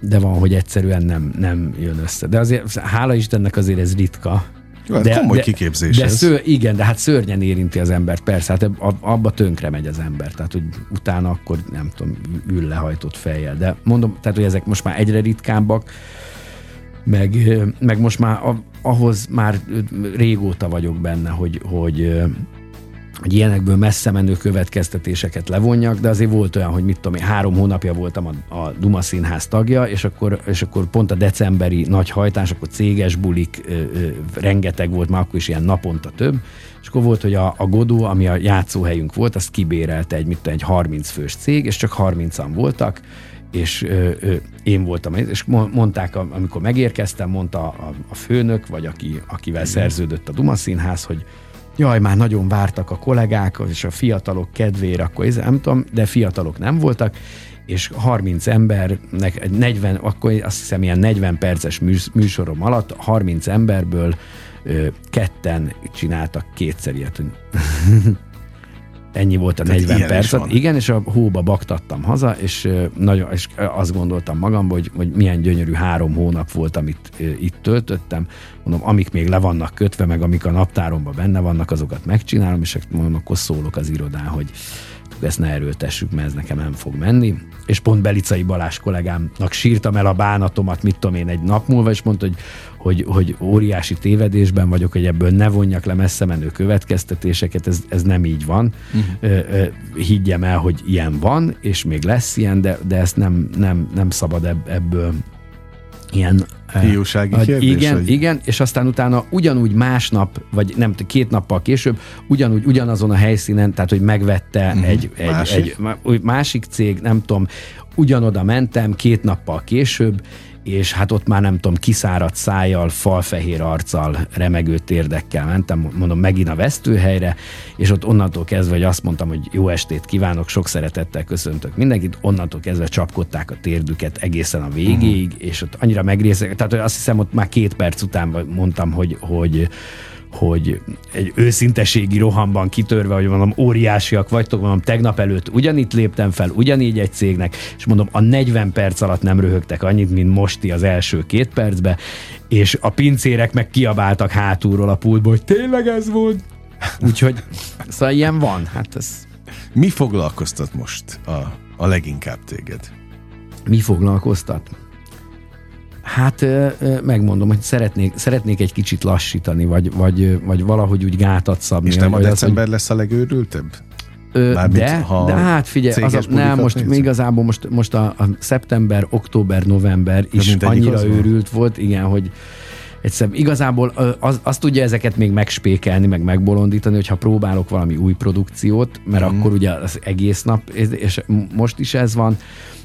Speaker 3: de van, hogy egyszerűen nem, nem jön össze. De azért, hála Istennek azért ez ritka,
Speaker 2: Hát de, komoly de, kiképzés
Speaker 3: de ez. Ször, igen, de hát szörnyen érinti az embert, persze, hát abba tönkre megy az ember, tehát hogy utána akkor nem tudom, ül lehajtott fejjel, de mondom, tehát hogy ezek most már egyre ritkábbak, meg, meg most már ahhoz már régóta vagyok benne, hogy, hogy hogy ilyenekből messze menő következtetéseket levonjak, de azért volt olyan, hogy mit tudom én, három hónapja voltam a, a Duma Színház tagja, és akkor, és akkor pont a decemberi nagy hajtás, akkor céges bulik ö, ö, rengeteg volt, már akkor is ilyen naponta több, és akkor volt, hogy a, a Godó, ami a játszóhelyünk volt, azt kibérelte egy, mit tudom, egy 30 fős cég, és csak 30-an voltak, és ö, ö, én voltam, és mondták, amikor megérkeztem, mondta a, a főnök, vagy aki, akivel szerződött a Duma Színház, hogy jaj, már nagyon vártak a kollégák, és a fiatalok kedvére, akkor ez nem tudom, de fiatalok nem voltak, és 30 embernek, 40, akkor azt hiszem ilyen 40 perces műsorom alatt 30 emberből ö, ketten csináltak kétszer ilyet. Ennyi volt a Tehát 40 percet. Igen, és a hóba baktattam haza, és, nagyon, és azt gondoltam magamban, hogy, hogy milyen gyönyörű három hónap volt, amit itt töltöttem. Mondom, amik még le vannak kötve, meg amik a naptáromban benne vannak, azokat megcsinálom, és mondom, akkor szólok az irodán, hogy ezt ne erőltessük, mert ez nekem nem fog menni. És pont Belicai Balás kollégámnak sírtam el a bánatomat, mit tudom én, egy nap múlva, és mondta, hogy, hogy, hogy óriási tévedésben vagyok, hogy ebből ne vonjak le messze menő következtetéseket, ez, ez nem így van. Uh-huh. Higgyem el, hogy ilyen van, és még lesz ilyen, de, de ezt nem, nem, nem szabad ebből ilyen
Speaker 2: Hiúsági hogy kérdés?
Speaker 3: Igen, hogy... igen, és aztán utána ugyanúgy másnap, vagy nem, két nappal később, ugyanúgy ugyanazon a helyszínen, tehát hogy megvette mm, egy, egy, másik? egy másik cég, nem tudom, ugyanoda mentem két nappal később, és hát ott már nem tudom, kiszáradt szájjal, falfehér arccal, remegő térdekkel mentem, mondom, megint a vesztőhelyre, és ott onnantól kezdve, hogy azt mondtam, hogy jó estét kívánok, sok szeretettel köszöntök mindenkit, onnantól kezdve csapkodták a térdüket egészen a végéig, uh-huh. és ott annyira megrészek, tehát azt hiszem, ott már két perc után mondtam, hogy, hogy hogy egy őszinteségi rohamban kitörve, hogy mondom, óriásiak vagytok, mondom, tegnap előtt ugyanitt léptem fel, ugyanígy egy cégnek, és mondom, a 40 perc alatt nem röhögtek annyit, mint mosti az első két percbe, és a pincérek meg kiabáltak hátulról a pultból, hogy tényleg ez volt. Úgyhogy, szóval ilyen van. Hát ez...
Speaker 2: Mi foglalkoztat most a, a leginkább téged?
Speaker 3: Mi foglalkoztat? Hát megmondom, hogy szeretnék, szeretnék egy kicsit lassítani, vagy, vagy, vagy valahogy úgy gátat szabni.
Speaker 2: És nem
Speaker 3: a
Speaker 2: december az, lesz a legőrültebb?
Speaker 3: Ö, de, de hát figyelj, az a, nem, most még igazából most, most a, a szeptember, október, november is annyira az őrült van? volt, igen, hogy egyszerűen igazából az, azt tudja ezeket még megspékelni, meg megbolondítani, hogyha próbálok valami új produkciót, mert mm. akkor ugye az egész nap, és most is ez van,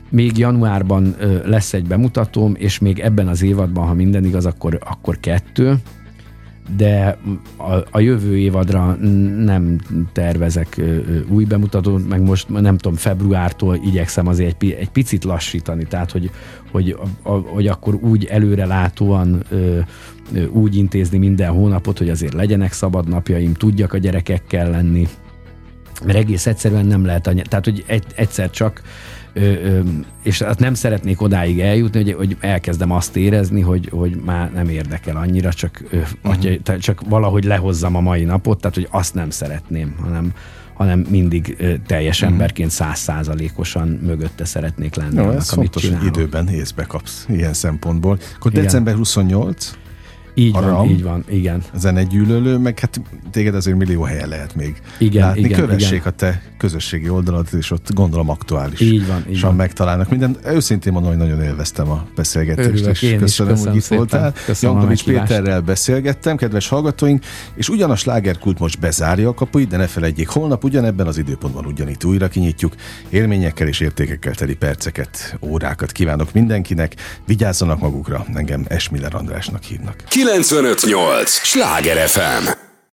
Speaker 3: még januárban lesz egy bemutatóm, és még ebben az évadban, ha minden igaz, akkor, akkor kettő, de a, a jövő évadra nem tervezek új bemutatót, meg most nem tudom, februártól igyekszem azért egy, egy picit lassítani, tehát hogy, hogy, a, hogy akkor úgy előrelátóan ö, ö, úgy intézni minden hónapot, hogy azért legyenek szabad napjaim, tudjak a gyerekekkel lenni, mert egész egyszerűen nem lehet, annyi, tehát hogy egy, egyszer csak ö, ö, és hát nem szeretnék odáig eljutni, hogy, hogy elkezdem azt érezni, hogy, hogy már nem érdekel annyira, csak, ö, uh-huh. atya, csak valahogy lehozzam a mai napot, tehát hogy azt nem szeretném, hanem hanem mindig ö, teljes uh-huh. emberként százszázalékosan mögötte szeretnék lenni.
Speaker 2: Jó, annak, ez amit fontos, hogy időben észbe kapsz ilyen szempontból. Akkor Igen. december 28,
Speaker 3: így van, így van, igen.
Speaker 2: Zenegyűlölő, meg hát téged azért millió helyen lehet még igen, látni. Igen, Kövessék igen. a te közösségi oldalad, és ott gondolom aktuális.
Speaker 3: Így van, így van.
Speaker 2: megtalálnak minden. Őszintén mondom, hogy nagyon élveztem a beszélgetést, Örülök, és köszönöm, köszönöm, hogy itt voltál. Jankovics Péterrel beszélgettem, kedves hallgatóink, és ugyan a slágerkult most bezárja a kapuit, de ne felejtjék, holnap ugyanebben az időpontban ugyanitt újra kinyitjuk. Élményekkel és értékekkel teli perceket, órákat kívánok mindenkinek. Vigyázzanak magukra, engem Esmiller Andrásnak hívnak.
Speaker 1: 958! Sláger FM!